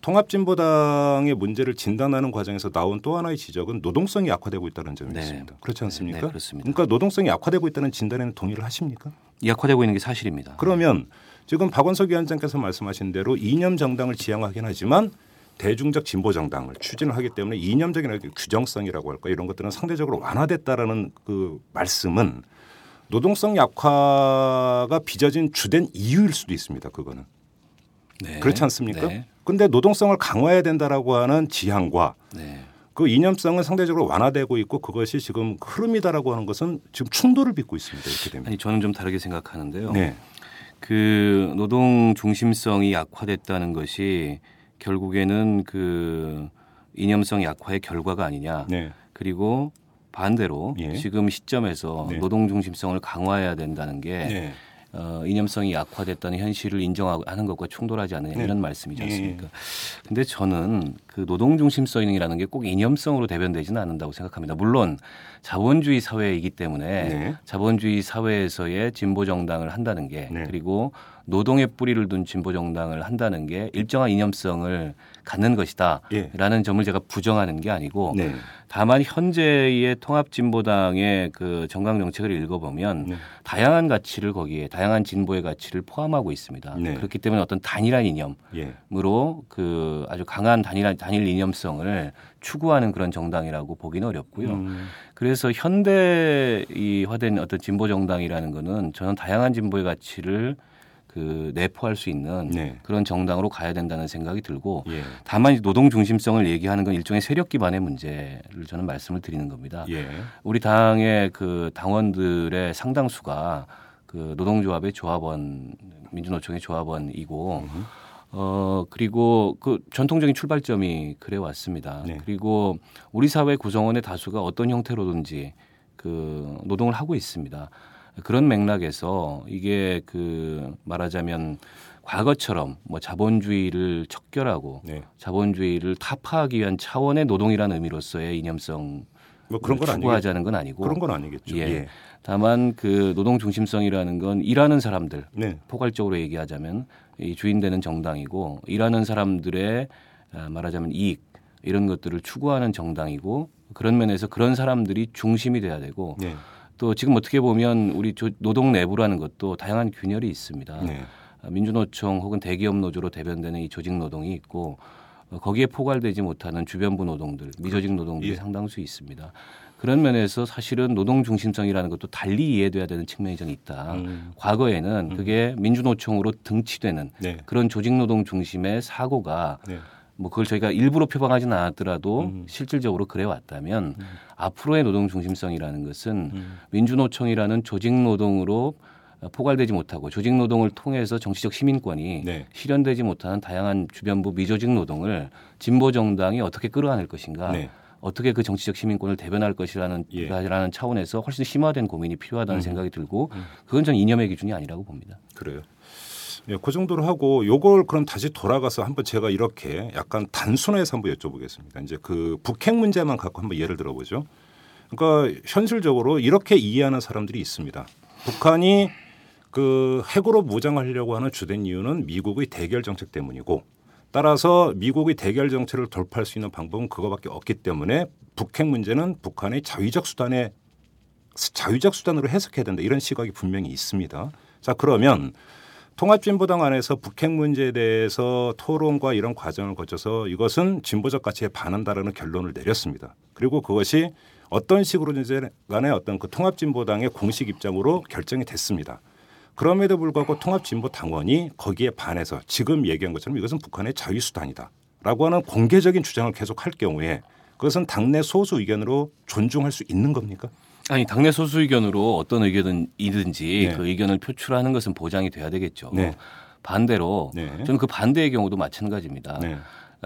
B: 통합진보당의 문제를 진단하는 과정에서 나온 또 하나의 지적은 노동성이 약화되고 있다는 점이
E: 네.
B: 있습니다. 그렇지 않습니까?
E: 네, 그렇습니다.
B: 그러니까 노동성이 약화되고 있다는 진단에는 동의를 하십니까?
E: 약화되고 있는 게 사실입니다.
B: 그러면 지금 박원석 위원장께서 말씀하신 대로 이념 정당을 지향하긴 하지만 대중적 진보 정당을 추진을 하기 때문에 이념적인 규정성이라고 할까 이런 것들은 상대적으로 완화됐다라는 그 말씀은 노동성 약화가 빚어진 주된 이유일 수도 있습니다. 그거는
E: 네.
B: 그렇지 않습니까?
E: 네.
B: 근데 노동성을 강화해야 된다라고 하는 지향과
E: 네.
B: 그 이념성은 상대적으로 완화되고 있고 그것이 지금 흐름이다라고 하는 것은 지금 충돌을 빚고 있습니다. 이렇게 됩니다.
E: 아니 저는 좀 다르게 생각하는데요.
B: 네.
E: 그 노동 중심성이 약화됐다는 것이 결국에는 그 이념성 약화의 결과가 아니냐.
B: 네.
E: 그리고 반대로
B: 예.
E: 지금 시점에서
B: 네.
E: 노동 중심성을 강화해야 된다는 게
B: 네.
E: 어, 이념성이 약화됐다는 현실을 인정하는 것과 충돌하지 않느냐
B: 네.
E: 이런 말씀이지
B: 예.
E: 않습니까? 근데 저는 그 노동 중심성이라는 게 꼭 이념성으로 대변되지는 않는다고 생각합니다. 물론 자본주의 사회이기 때문에
B: 네.
E: 자본주의 사회에서의 진보 정당을 한다는 게
B: 네.
E: 그리고 노동의 뿌리를 둔 진보 정당을 한다는 게 일정한 이념성을 갖는 것이다라는
B: 예.
E: 점을 제가 부정하는 게 아니고
B: 네.
E: 다만 현재의 통합진보당의 그 정강 정책을 읽어보면
B: 네.
E: 다양한 가치를 거기에 다양한 진보의 가치를 포함하고 있습니다.
B: 네.
E: 그렇기 때문에 어떤 단일한 이념으로
B: 예.
E: 그 아주 강한 단일한 단일 이념성을 추구하는 그런 정당이라고 보기는 어렵고요.
B: 음.
E: 그래서 현대화된 어떤 진보 정당이라는 거는 저는 다양한 진보의 가치를 그 내포할 수 있는
B: 네.
E: 그런 정당으로 가야 된다는 생각이 들고
B: 예.
E: 다만 노동 중심성을 얘기하는 건 일종의 세력 기반의 문제를 저는 말씀을 드리는 겁니다.
B: 예.
E: 우리 당의 그 당원들의 상당수가 그 노동조합의 조합원 민주노총의 조합원이고 어 그리고 그 전통적인 출발점이 그래 왔습니다.
B: 네.
E: 그리고 우리 사회 구성원의 다수가 어떤 형태로든지 그 노동을 하고 있습니다. 그런 맥락에서 이게 그 말하자면 과거처럼 뭐 자본주의를 척결하고
B: 네.
E: 자본주의를 타파하기 위한 차원의 노동이라는 의미로서의 이념성
B: 뭐 그런 건.
E: 추구하자는 건 아니고
B: 그런 건 아니겠죠.
E: 예.
B: 예.
E: 다만 그 노동 중심성이라는 건 일하는 사람들
B: 네.
E: 포괄적으로 얘기하자면 이 주인되는 정당이고 일하는 사람들의 아, 말하자면 이익 이런 것들을 추구하는 정당이고 그런 면에서 그런 사람들이 중심이 돼야 되고
B: 네.
E: 또 지금 어떻게 보면 우리 조- 노동 내부라는 것도 다양한 균열이 있습니다.
B: 네.
E: 아, 민주노총 혹은 대기업 노조로 대변되는 이 조직 노동이 있고 어, 거기에 포괄되지 못하는 주변부 노동들, 미조직 노동들이
B: 예.
E: 상당수 있습니다. 그런 면에서 사실은 노동 중심성이라는 것도 달리 이해돼야 되는 측면이 좀 있다.
B: 음.
E: 과거에는 그게 민주노총으로 등치되는
B: 네.
E: 그런 조직 노동 중심의 사고가
B: 네.
E: 뭐 그걸 저희가 일부러 표방하지는 않았더라도
B: 음.
E: 실질적으로 그래 왔다면 앞으로의 노동 중심성이라는 것은
B: 음.
E: 민주노총이라는 조직 노동으로 포괄되지 못하고 조직 노동을 통해서 정치적 시민권이
B: 네.
E: 실현되지 못하는 다양한 주변부 미조직 노동을 진보 정당이 어떻게 끌어안을 것인가
B: 네.
E: 어떻게 그 정치적 시민권을 대변할 것이라는
B: 예.
E: 라는 차원에서 훨씬 심화된 고민이 필요하다는
B: 음.
E: 생각이 들고 그건 전 이념의 기준이 아니라고 봅니다.
B: 그래요. 예, 그 정도로 하고 요걸 그럼 다시 돌아가서 한번 제가 이렇게 약간 단순화해서 한번 여쭤보겠습니다. 이제 그 북핵 문제만 갖고 한번 예를 들어보죠. 그러니까 현실적으로 이렇게 이해하는 사람들이 있습니다. 북한이 그 핵으로 무장하려고 하는 주된 이유는 미국의 대결 정책 때문이고 따라서 미국의 대결 정책을 돌파할 수 있는 방법은 그거밖에 없기 때문에 북핵 문제는 북한의 자위적 수단에 자위적 수단으로 해석해야 된다 이런 시각이 분명히 있습니다. 자 그러면 통합진보당 안에서 북핵 문제에 대해서 토론과 이런 과정을 거쳐서 이것은 진보적 가치에 반한다라는 결론을 내렸습니다. 그리고 그것이 어떤 식으로든지 간에 어떤 그 통합진보당의 공식 입장으로 결정이 됐습니다. 그럼에도 불구하고 통합진보 당원이 거기에 반해서 지금 얘기한 것처럼 이것은 북한의 자유수단이다 라고 하는 공개적인 주장을 계속 할 경우에 그것은 당내 소수 의견으로 존중할 수 있는 겁니까?
E: 아니 당내 소수 의견으로 어떤 의견이든지
B: 네.
E: 그 의견을 표출하는 것은 보장이 돼야 되겠죠.
B: 네.
E: 반대로
B: 네.
E: 저는 그 반대의 경우도 마찬가지입니다.
B: 네.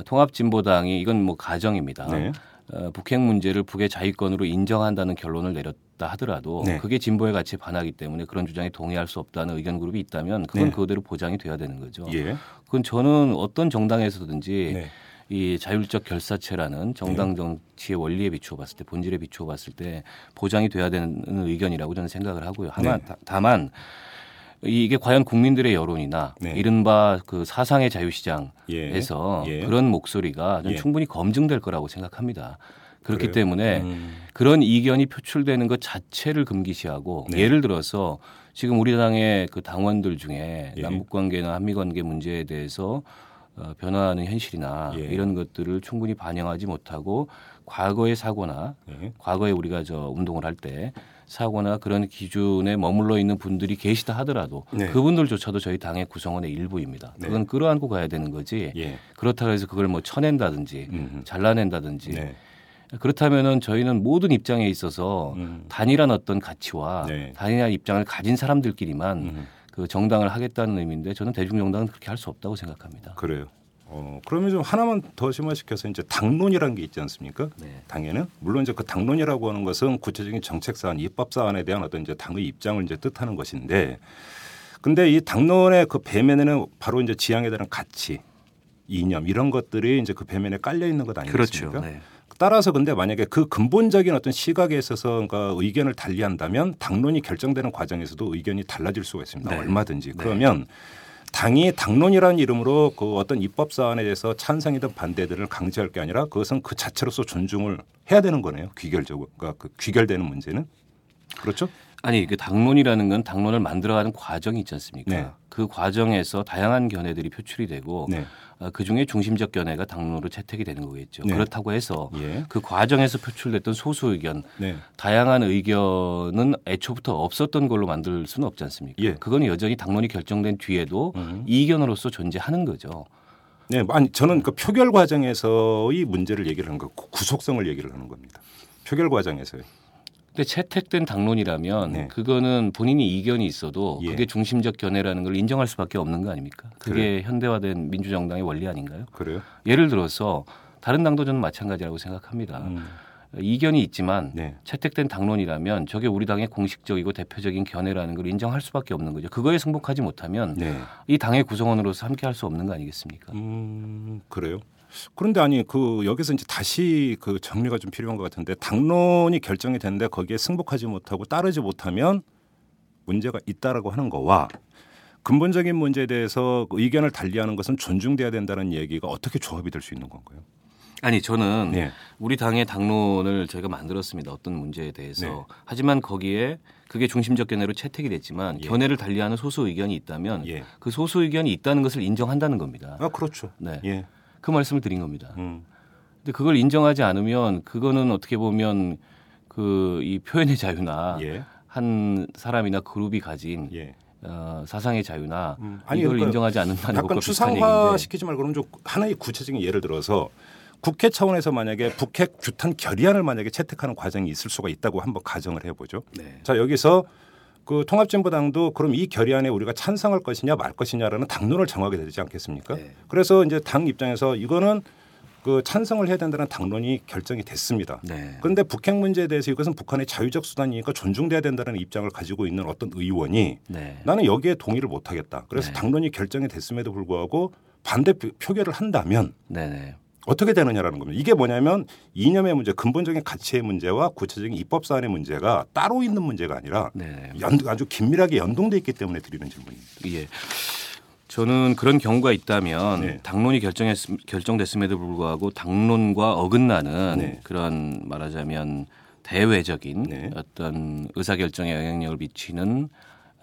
E: 통합진보당이 이건 뭐 가정입니다.
B: 네.
E: 어, 북핵 문제를 북의 자위권으로 인정한다는 결론을 내렸다 하더라도
B: 네.
E: 그게 진보의 가치에 반하기 때문에 그런 주장에 동의할 수 없다는 의견 그룹이 있다면 그건
B: 네.
E: 그대로 보장이 돼야 되는 거죠.
B: 예.
E: 그건 저는 어떤 정당에서든지
B: 네.
E: 이 자율적 결사체라는 정당 정치의 원리에 비추어 봤을 때 본질에 비추어 봤을 때 보장이 돼야 되는 의견이라고 저는 생각을 하고요. 하나
B: 네.
E: 다- 다만 이게 과연 국민들의 여론이나
B: 네.
E: 이른바 그 사상의 자유시장에서
B: 예. 예.
E: 그런 목소리가 좀
B: 예.
E: 충분히 검증될 거라고 생각합니다. 그렇기
B: 그래요?
E: 때문에
B: 음.
E: 그런 이견이 표출되는 것 자체를 금기시하고
B: 네.
E: 예를 들어서 지금 우리 당의 그 당원들 중에
B: 예.
E: 남북 관계나 한미 관계 문제에 대해서 어, 변화하는 현실이나
B: 예.
E: 이런 것들을 충분히 반영하지 못하고 과거의 사고나
B: 네.
E: 과거에 우리가 저 운동을 할 때 사고나 그런 기준에 머물러 있는 분들이 계시다 하더라도
B: 네.
E: 그분들조차도 저희 당의 구성원의 일부입니다.
B: 네.
E: 그건 끌어안고 가야 되는 거지.
B: 예.
E: 그렇다고 해서 그걸 뭐 쳐낸다든지
B: 음.
E: 잘라낸다든지
B: 네.
E: 그렇다면은 저희는 모든 입장에 있어서
B: 음.
E: 단일한 어떤 가치와
B: 네.
E: 단일한 입장을 가진 사람들끼리만
B: 음.
E: 그 정당을 하겠다는 의미인데 저는 대중정당은 그렇게 할 수 없다고 생각합니다.
B: 그래요. 어, 그러면 좀 하나만 더 심화시켜서 이제 당론이라는 게 있지 않습니까?
E: 네.
B: 당에는 물론 이제 그 당론이라고 하는 것은 구체적인 정책 사안, 입법 사안에 대한 어떤 이제 당의 입장을 이제 뜻하는 것인데, 근데 이 당론의 그 배면에는 바로 이제 지향에 대한 가치, 이념 이런 것들이 이제 그 배면에 깔려 있는 것 아니겠습니까?
E: 그렇죠. 네.
B: 따라서 근데 만약에 그 근본적인 어떤 시각에 있어서 그러니까 의견을 달리한다면 당론이 결정되는 과정에서도 의견이 달라질 수가 있습니다.
E: 네.
B: 얼마든지.
E: 네.
B: 그러면 당이 당론이라는 이름으로 그 어떤 입법 사안에 대해서 찬성이든 반대들을 강제할 게 아니라 그것은 그 자체로서 존중을 해야 되는 거네요. 귀결적으로. 그러니까 그 귀결되는 문제는 그렇죠?
E: 아니 그 당론이라는 건 당론을 만들어가는 과정이 있지 않습니까?
B: 네.
E: 그 과정에서 다양한 견해들이 표출이 되고
B: 네.
E: 그 중에 중심적 견해가 당론으로 채택이 되는 거겠죠.
B: 네.
E: 그렇다고 해서
B: 예.
E: 그 과정에서 표출됐던 소수 의견,
B: 네.
E: 다양한 의견은 애초부터 없었던 걸로 만들 수는 없지 않습니까?
B: 예.
E: 그거는 여전히 당론이 결정된 뒤에도
B: 음.
E: 이견으로서 존재하는 거죠.
B: 네, 아니 저는 그 표결 과정에서의 문제를 얘기를 하는 거, 구속성을 얘기를 하는 겁니다. 표결 과정에서요.
E: 근데 채택된 당론이라면
B: 네.
E: 그거는 본인이 이견이 있어도
B: 예.
E: 그게 중심적 견해라는 걸 인정할 수밖에 없는 거 아닙니까? 그게
B: 그래요.
E: 현대화된 민주정당의 원리 아닌가요?
B: 그래요?
E: 예를 들어서 다른 당도 저는 마찬가지라고 생각합니다.
B: 음.
E: 이견이 있지만
B: 네.
E: 채택된 당론이라면 저게 우리 당의 공식적이고 대표적인 견해라는 걸 인정할 수밖에 없는 거죠. 그거에 승복하지 못하면
B: 네.
E: 이 당의 구성원으로서 함께 할 수 없는 거 아니겠습니까?
B: 음, 그래요. 그런데 아니 그 여기서 이제 다시 그 정리가 좀 필요한 것 같은데 당론이 결정이 됐는데 거기에 승복하지 못하고 따르지 못하면 문제가 있다라고 하는 거와 근본적인 문제에 대해서 그 의견을 달리하는 것은 존중돼야 된다는 얘기가 어떻게 조합이 될 수 있는 건가요?
E: 아니 저는
B: 네.
E: 우리 당의 당론을 저희가 만들었습니다. 어떤 문제에 대해서.
B: 네.
E: 하지만 거기에 그게 중심적 견해로 채택이 됐지만
B: 예.
E: 견해를 달리하는 소수 의견이 있다면
B: 예.
E: 그 소수 의견이 있다는 것을 인정한다는 겁니다.
B: 아 그렇죠.
E: 네.
B: 예.
E: 그 말씀을 드린 겁니다.
B: 음.
E: 근데 그걸 인정하지 않으면 그거는 어떻게 보면 그 이 표현의 자유나
B: 예.
E: 한 사람이나 그룹이 가진
B: 예.
E: 어, 사상의 자유나
B: 음.
E: 이걸
B: 그러니까
E: 인정하지 않는다는
B: 약간 추상화 시키지 말고 그럼 좀 하나의 구체적인 예를 들어서 국회 차원에서 만약에 북핵 규탄 결의안을 만약에 채택하는 과정이 있을 수가 있다고 한번 가정을 해보죠.
E: 네.
B: 자 여기서 그 통합진보당도 그럼 이 결의안에 우리가 찬성할 것이냐 말 것이냐라는 당론을 정하게 되지 않겠습니까?
E: 네.
B: 그래서 이제 당 입장에서 이거는 그 찬성을 해야 된다는 당론이 결정이 됐습니다.
E: 네.
B: 그런데 북핵 문제에 대해서 이것은 북한의 자유적 수단이니까 존중돼야 된다는 입장을 가지고 있는 어떤 의원이
E: 네.
B: 나는 여기에 동의를 못하겠다. 그래서
E: 네.
B: 당론이 결정이 됐음에도 불구하고 반대 표- 표결을 한다면
E: 네네.
B: 어떻게 되느냐라는 겁니다. 이게 뭐냐면 이념의 문제, 근본적인 가치의 문제와 구체적인 입법 사안의 문제가 따로 있는 문제가 아니라
E: 네.
B: 연, 아주 긴밀하게 연동돼 있기 때문에 드리는 질문입니다.
E: 예. 저는 그런 경우가 있다면
B: 네.
E: 당론이 결정했 결정됐음에도 불구하고 당론과 어긋나는
B: 네.
E: 그런 말하자면 대외적인
B: 네.
E: 어떤 의사 결정에 영향력을 미치는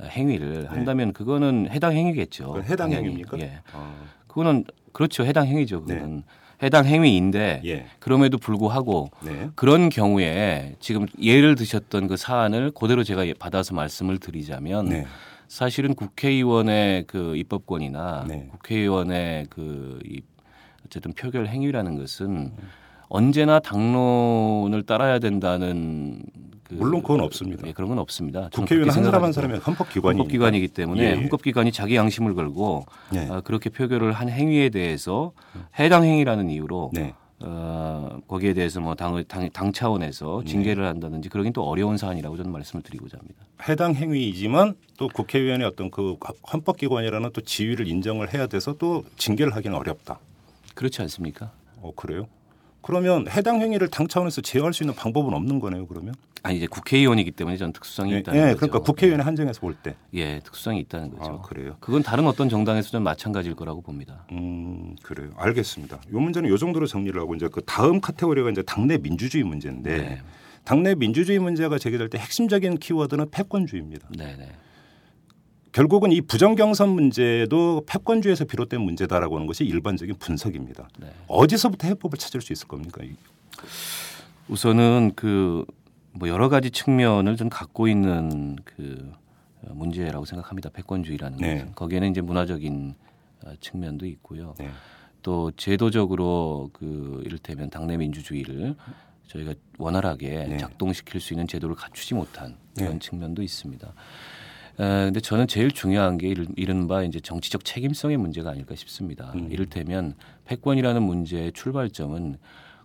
E: 행위를 한다면 그거는 해당 행위겠죠.
B: 네. 해당
E: 당연히.
B: 행위입니까?
E: 예.
B: 아,
E: 그거는 그렇죠. 해당 행위죠. 그거는 해당 행위인데
B: 예.
E: 그럼에도 불구하고
B: 네.
E: 그런 경우에 지금 예를 드셨던 그 사안을 그대로 제가 받아서 말씀을 드리자면
B: 네.
E: 사실은 국회의원의 그 입법권이나
B: 네.
E: 국회의원의 그이 어쨌든 표결 행위라는 것은 언제나 당론을 따라야 된다는 그
B: 물론 그건 없습니다.
E: 예, 그런 건 없습니다.
B: 국회의원 한 사람 한 사람이 헌법기관이
E: 헌법기관이기 때문에
B: 예, 예.
E: 헌법기관이 자기 양심을 걸고
B: 네.
E: 어, 그렇게 표결을 한 행위에 대해서 해당 행위라는 이유로
B: 네.
E: 어, 거기에 대해서 뭐 당, 당, 당 차원에서
B: 네.
E: 징계를 한다든지 그러긴 또 어려운 사안이라고 저는 말씀을 드리고자 합니다.
B: 해당 행위이지만 또 국회의원의 어떤 그 헌법기관이라는 또 지위를 인정을 해야 돼서 또 징계를 하기는 어렵다.
E: 그렇지 않습니까?
B: 어 그래요? 그러면 해당 행위를 당 차원에서 제어할 수 있는 방법은 없는 거네요. 그러면?
E: 아니 이제 국회의원이기 때문에 저는 특수성이
B: 예,
E: 있다는
B: 예,
E: 거죠.
B: 그러니까 국회의원의 한정에서 볼 때.
E: 예, 특수성이 있다는 거죠.
B: 아, 그래요.
E: 그건 다른 어떤 정당에서 좀 마찬가지일 거라고 봅니다.
B: 음, 그래요. 알겠습니다. 이 문제는 이 정도로 정리를 하고 이제 그 다음 카테고리가 이제 당내 민주주의 문제인데
E: 네.
B: 당내 민주주의 문제가 제기될 때 핵심적인 키워드는 패권주의입니다.
E: 네, 네.
B: 결국은 이 부정경선 문제도 패권주의에서 비롯된 문제다라고 하는 것이 일반적인 분석입니다.
E: 네.
B: 어디서부터 해법을 찾을 수 있을 겁니까? 이-
E: 우선은 그 뭐 여러 가지 측면을 좀 갖고 있는 그 어, 문제라고 생각합니다. 패권주의라는
B: 네.
E: 것은 거기에는 이제 문화적인 어, 측면도 있고요.
B: 네.
E: 또 제도적으로 그 이를테면 당내 민주주의를 저희가 원활하게
B: 네.
E: 작동시킬 수 있는 제도를 갖추지 못한 그런
B: 네.
E: 측면도 있습니다. 에, 근데 저는 제일 중요한 게 이른- 이른바 이제 정치적 책임성의 문제가 아닐까 싶습니다.
B: 음.
E: 이를테면 패권이라는 문제의 출발점은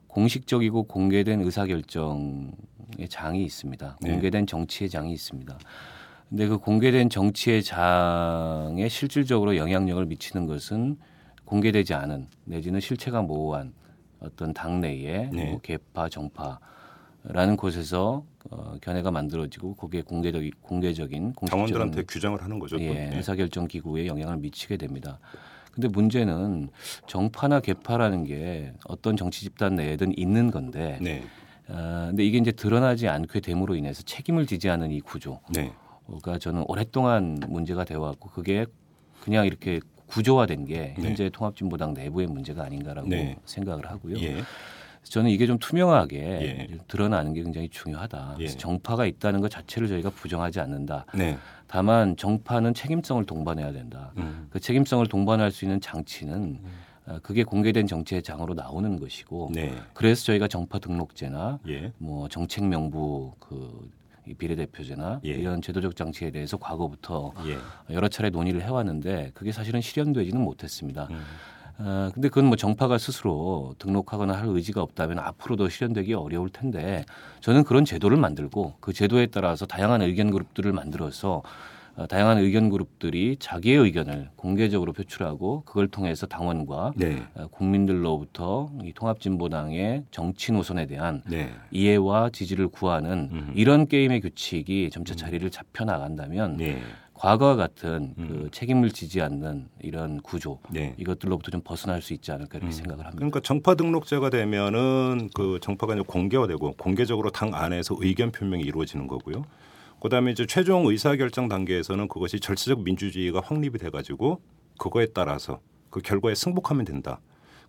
E: 공식적이고 공개된 의사결정의 장이 있습니다.
B: 네.
E: 공개된 정치의 장이 있습니다. 근데 그 공개된 정치의 장에 실질적으로 영향력을 미치는 것은 공개되지 않은 내지는 실체가 모호한 어떤 당내의
B: 네.
E: 뭐 개파 정파 라는 곳에서 어, 견해가 만들어지고 거기에 공개적 공개적인 공식적인
B: 당원들한테 규정을 하는 거죠. 또.
E: 예,
B: 예.
E: 의사결정 기구에 영향을 미치게 됩니다. 근데 문제는 정파나 개파라는 게 어떤 정치 집단 내에든 있는 건데,
B: 네.
E: 아, 근데 이게 이제 드러나지 않게 됨으로 인해서 책임을 지지 않은 이 구조가
B: 네.
E: 저는 오랫동안 문제가 되어 왔고 그게 그냥 이렇게 구조화된 게
B: 네.
E: 현재 통합진보당 내부의 문제가 아닌가라고
B: 네.
E: 생각을 하고요.
B: 예.
E: 저는 이게 좀 투명하게
B: 예.
E: 드러나는 게 굉장히 중요하다.
B: 예.
E: 정파가 있다는 것 자체를 저희가 부정하지 않는다.
B: 네.
E: 다만 정파는 책임성을 동반해야 된다.
B: 음.
E: 그 책임성을 동반할 수 있는 장치는 어, 그게 공개된 정치의 장으로 나오는 것이고
B: 네.
E: 그래서 저희가 정파 등록제나
B: 예.
E: 뭐 정책 명부 그이 비례대표제나
B: 예.
E: 이런 제도적 장치에 대해서 과거부터
B: 예.
E: 여러 차례 논의를 해왔는데 그게 사실은 실현되지는 못했습니다.
B: 음.
E: 어, 근데 그건 뭐 정파가 스스로 등록하거나 할 의지가 없다면 앞으로도 실현되기 어려울 텐데 저는 그런 제도를 만들고 그 제도에 따라서 다양한 의견 그룹들을 만들어서 어, 다양한 의견 그룹들이 자기의 의견을 공개적으로 표출하고 그걸 통해서 당원과
B: 네.
E: 어, 국민들로부터 이 통합진보당의 정치 노선에 대한
B: 네.
E: 이해와 지지를 구하는
B: 음.
E: 이런 게임의 규칙이 점차 자리를 잡혀 나간다면
B: 네.
E: 과거와 같은
B: 음.
E: 그 책임을 지지 않는 이런 구조
B: 네.
E: 이것들로부터 좀 벗어날 수 있지 않을까 이렇게
B: 음.
E: 생각을 합니다.
B: 그러니까 정파 등록제가 되면은 그 정파가 이제 공개화되고 공개적으로 당 안에서 의견 표명이 이루어지는 거고요. 그다음에 이제 최종 의사 결정 단계에서는 그것이 절차적 민주주의가 확립이 돼가지고 그거에 따라서 그 결과에 승복하면 된다.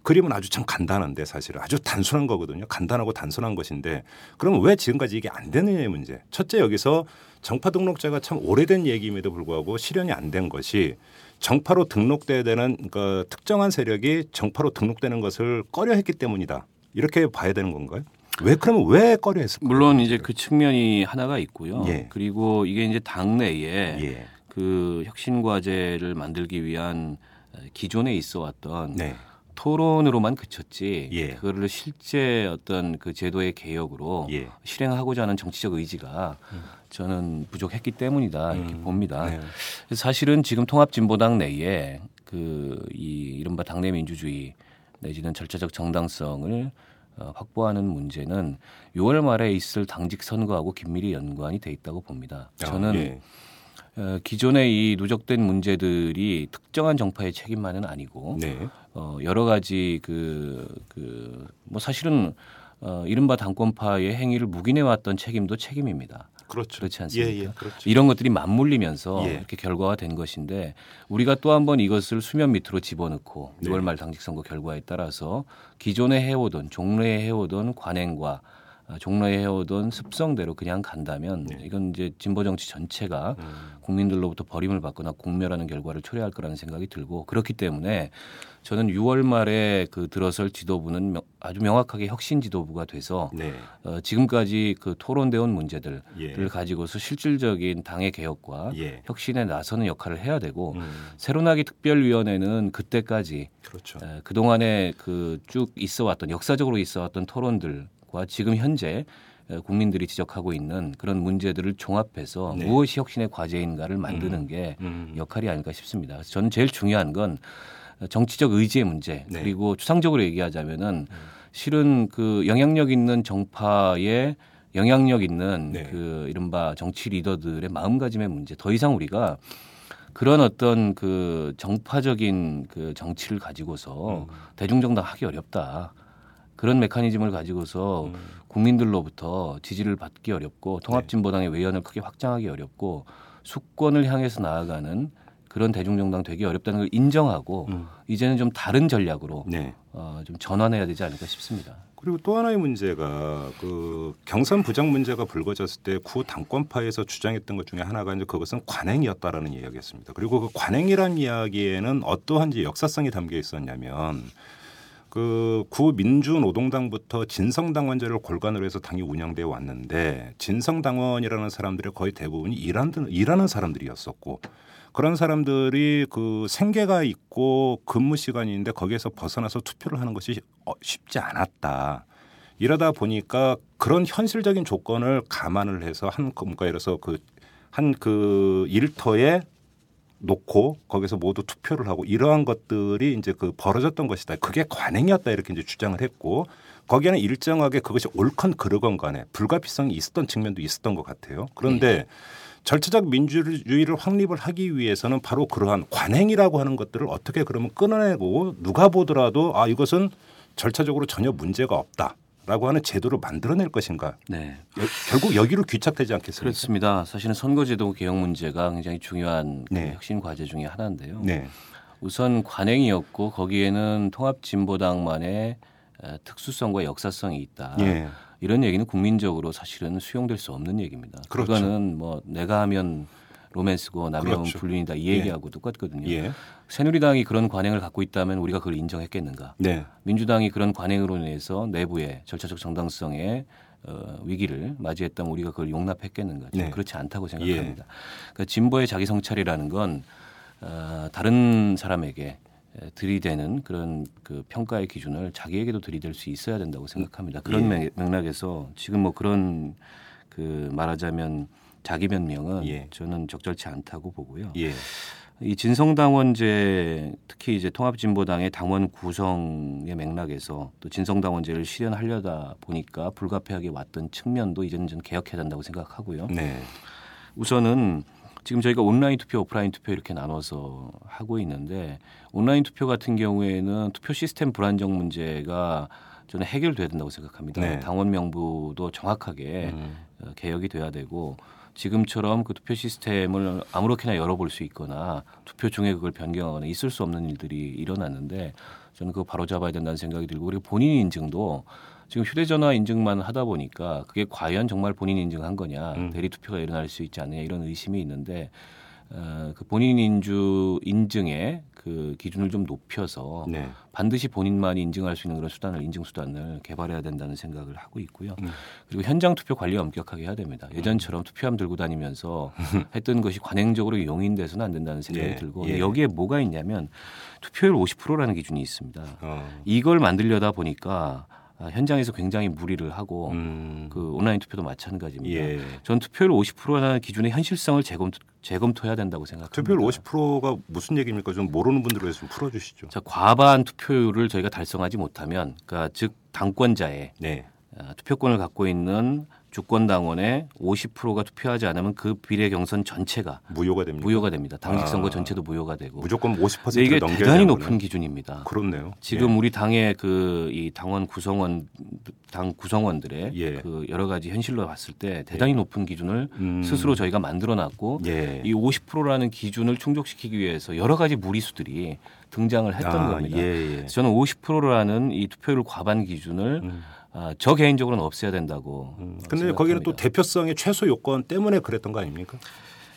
B: 그림은 아주 참 간단한데 사실 아주 단순한 거거든요. 간단하고 단순한 것인데 그러면 왜 지금까지 이게 안 되느냐의 문제. 첫째 여기서 정파 등록제가 참 오래된 얘기임에도 불구하고 실현이 안 된 것이 정파로 등록돼야 되는 그 특정한 세력이 정파로 등록되는 것을 꺼려했기 때문이다. 이렇게 봐야 되는 건가요? 왜 그러면 왜 꺼려했을까요?
E: 물론 이제 그 측면이 하나가 있고요.
B: 예.
E: 그리고 이게 이제 당내에
B: 예.
E: 그 혁신 과제를 만들기 위한 기존에 있어 왔던
B: 네.
E: 토론으로만 그쳤지
B: 예.
E: 그거를 실제 어떤 그 제도의 개혁으로
B: 예.
E: 실행하고자 하는 정치적 의지가 저는 부족했기 때문이다 이렇게
B: 음.
E: 봅니다.
B: 네.
E: 사실은 지금 통합진보당 내에 그 이 이른바 당내 민주주의 내지는 절차적 정당성을 어, 확보하는 문제는 6월 말에 있을 당직 선거하고 긴밀히 연관이 돼 있다고 봅니다.
B: 아,
E: 저는
B: 예.
E: 어, 기존의 이 누적된 문제들이 특정한 정파의 책임만은 아니고
B: 네.
E: 어, 여러 가지 그, 그, 뭐 사실은 어, 이른바 당권파의 행위를 묵인해 왔던 책임도 책임입니다.
B: 그렇죠.
E: 그렇지 않습니까?
B: 예, 예, 그렇죠.
E: 이런 것들이 맞물리면서
B: 예.
E: 이렇게 결과가 된 것인데 우리가 또 한 번 이것을 수면 밑으로 집어넣고
B: 네.
E: 6월 말 당직 선거 결과에 따라서 기존에 해오던 종래에 해오던 관행과 아, 종래에 해오던 습성대로 그냥 간다면
B: 네.
E: 이건 이제 진보 정치 전체가
B: 음.
E: 국민들로부터 버림을 받거나 공멸하는 결과를 초래할 거라는 생각이 들고 그렇기 때문에 저는 6월 말에 그 들어설 지도부는 명- 아주 명확하게 혁신 지도부가 돼서
B: 네.
E: 어, 지금까지 그 토론돼 온 문제들을
B: 예.
E: 가지고서 실질적인 당의 개혁과
B: 예.
E: 혁신에 나서는 역할을 해야 되고
B: 음.
E: 새로나기 특별위원회는 그때까지
B: 그렇죠.
E: 에, 그동안에 그 쭉 있어왔던 역사적으로 있어왔던 토론들 과 지금 현재 에, 국민들이 지적하고 있는 그런 문제들을 종합해서
B: 네.
E: 무엇이 혁신의 과제인가를 만드는 게
B: 음.
E: 역할이 아닐까 싶습니다. 그래서 저는 제일 중요한 건 정치적 의지의 문제
B: 네.
E: 그리고 추상적으로 얘기하자면은 실은 그 영향력 있는 정파의 영향력 있는
B: 네.
E: 그 이른바 정치 리더들의 마음가짐의 문제 더 이상 우리가 그런 어떤 그 정파적인 그 정치를 가지고서
B: 음.
E: 대중정당 하기 어렵다. 그런 메커니즘을 가지고서
B: 음.
E: 국민들로부터 지지를 받기 어렵고 통합진보당의 외연을 크게 확장하기 어렵고 수권을 향해서 나아가는 그런 대중정당 되기 어렵다는 걸 인정하고
B: 음.
E: 이제는 좀 다른 전략으로
B: 네.
E: 어, 좀 전환해야 되지 않을까 싶습니다.
B: 그리고 또 하나의 문제가 그 경선 부정 문제가 불거졌을 때 구 당권파에서 주장했던 것 중에 하나가 이제 그것은 관행이었다라는 이야기였습니다. 그리고 그 관행이란 이야기에는 어떠한지 역사성이 담겨 있었냐면 그 구민주노동당부터 진성당원제를 골간으로 해서 당이 운영되어 왔는데 진성당원이라는 사람들의 거의 대부분이 일하는, 일하는 사람들이었었고 그런 사람들이 그 생계가 있고 근무 시간이 있는데 거기에서 벗어나서 투표를 하는 것이 어, 쉽지 않았다. 이러다 보니까 그런 현실적인 조건을 감안을 해서 한 뭔가 이래서 그 한그 일터에 놓고 거기서 모두 투표를 하고 이러한 것들이 이제 그 벌어졌던 것이다. 그게 관행이었다 이렇게 이제 주장을 했고 거기에는 일정하게 그것이 옳건 그르건 간에 불가피성이 있었던 측면도 있었던 것 같아요. 그런데 네. 절차적 민주주의를 확립을 하기 위해서는 바로 그러한 관행이라고 하는 것들을 어떻게 그러면 끊어내고 누가 보더라도 아 이것은 절차적으로 전혀 문제가 없다. 라고 하는 제도를 만들어낼 것인가? 네. 여, 결국 여기로 귀착되지 않겠습니까?
E: 그렇습니다. 사실은 선거제도 개혁 문제가 굉장히 중요한 그 네. 핵심 과제 중의 하나인데요. 네. 우선 관행이었고 거기에는 통합진보당만의 특수성과 역사성이 있다. 네. 이런 얘기는 국민적으로 사실은 수용될 수 없는 얘기입니다. 그렇죠. 그거는 뭐 내가 하면 로맨스고 하면 그렇죠. 불륜이다 이 얘기하고 예. 똑같거든요. 예. 새누리당이 그런 관행을 갖고 있다면 우리가 그걸 인정했겠는가? 네. 민주당이 그런 관행으로 인해서 내부의 절차적 정당성에 어, 위기를 맞이했다면 우리가 그걸 용납했겠는가? 네. 그렇지 않다고 생각합니다. 예. 그러니까 진보의 자기 성찰이라는 건 어, 다른 사람에게 들이대는 그런 그 평가의 기준을 자기에게도 들이댈 수 있어야 된다고 생각합니다. 그런 예. 맥락에서 지금 뭐 그런 그 말하자면 자기 변명은 예. 저는 적절치 않다고 보고요. 예. 이 진성당원제 특히 이제 통합진보당의 당원 구성의 맥락에서 또 진성당원제를 실현하려다 보니까 불가피하게 왔던 측면도 이제는 좀 개혁해야 된다고 생각하고요. 네. 우선은 지금 저희가 온라인 투표, 오프라인 투표 이렇게 나눠서 하고 있는데 온라인 투표 같은 경우에는 투표 시스템 불안정 문제가 저는 해결돼야 된다고 생각합니다. 네. 당원 명부도 정확하게 음. 어, 개혁이 돼야 되고 지금처럼 그 투표 시스템을 아무렇게나 열어볼 수 있거나 투표 중에 그걸 변경하거나 있을 수 없는 일들이 일어났는데 저는 그거 바로 잡아야 된다는 생각이 들고 그리고 본인 인증도 지금 휴대전화 인증만 하다 보니까 그게 과연 정말 본인 인증한 거냐 음. 대리 투표가 일어날 수 있지 않느냐 이런 의심이 있는데 어, 그 본인 인주 인증의 그 기준을 좀 높여서 네. 반드시 본인만이 인증할 수 있는 그런 수단을 인증 수단을 개발해야 된다는 생각을 하고 있고요. 음. 그리고 현장 투표 관리 엄격하게 해야 됩니다. 예전처럼 음. 투표함 들고 다니면서 했던 것이 관행적으로 용인돼서는 안 된다는 생각이 예. 들고 예. 여기에 뭐가 있냐면 투표율 50%라는 기준이 있습니다. 어. 이걸 만들려다 보니까 아, 현장에서 굉장히 무리를 하고 음. 그 온라인 투표도 마찬가지입니다. 예. 전 투표율 50%라는 기준의 현실성을 재검, 재검토해야 된다고 생각합니다.
B: 투표율 50%가 무슨 얘기입니까? 좀 모르는 분들을 위해서 좀 풀어주시죠.
E: 자, 과반 투표율을 저희가 달성하지 못하면, 그러니까 즉 당권자의 네. 아, 투표권을 갖고 있는 주권당원의 50%가 투표하지 않으면 그 비례 경선 전체가
B: 무효가 됩니다.
E: 무효가 됩니다. 당직 선거 아, 전체도 무효가 되고
B: 무조건 50%를
E: 이게 대단히 높은 기준입니다.
B: 그렇네요.
E: 지금 예. 우리 당의 그 이 당원 구성원 당 구성원들의 예. 그 여러 가지 현실로 봤을 때 대단히 예. 높은 기준을 음. 스스로 저희가 만들어 놨고 예. 이 50%라는 기준을 충족시키기 위해서 여러 가지 무리수들이 등장을 했던 아, 겁니다. 예, 예. 저는 50%라는 이 투표율 과반 기준을 음. 아, 저 개인적으로는 없애야 된다고.
B: 음. 근데 거기는 또 대표성의 최소 요건 때문에 그랬던 거 아닙니까?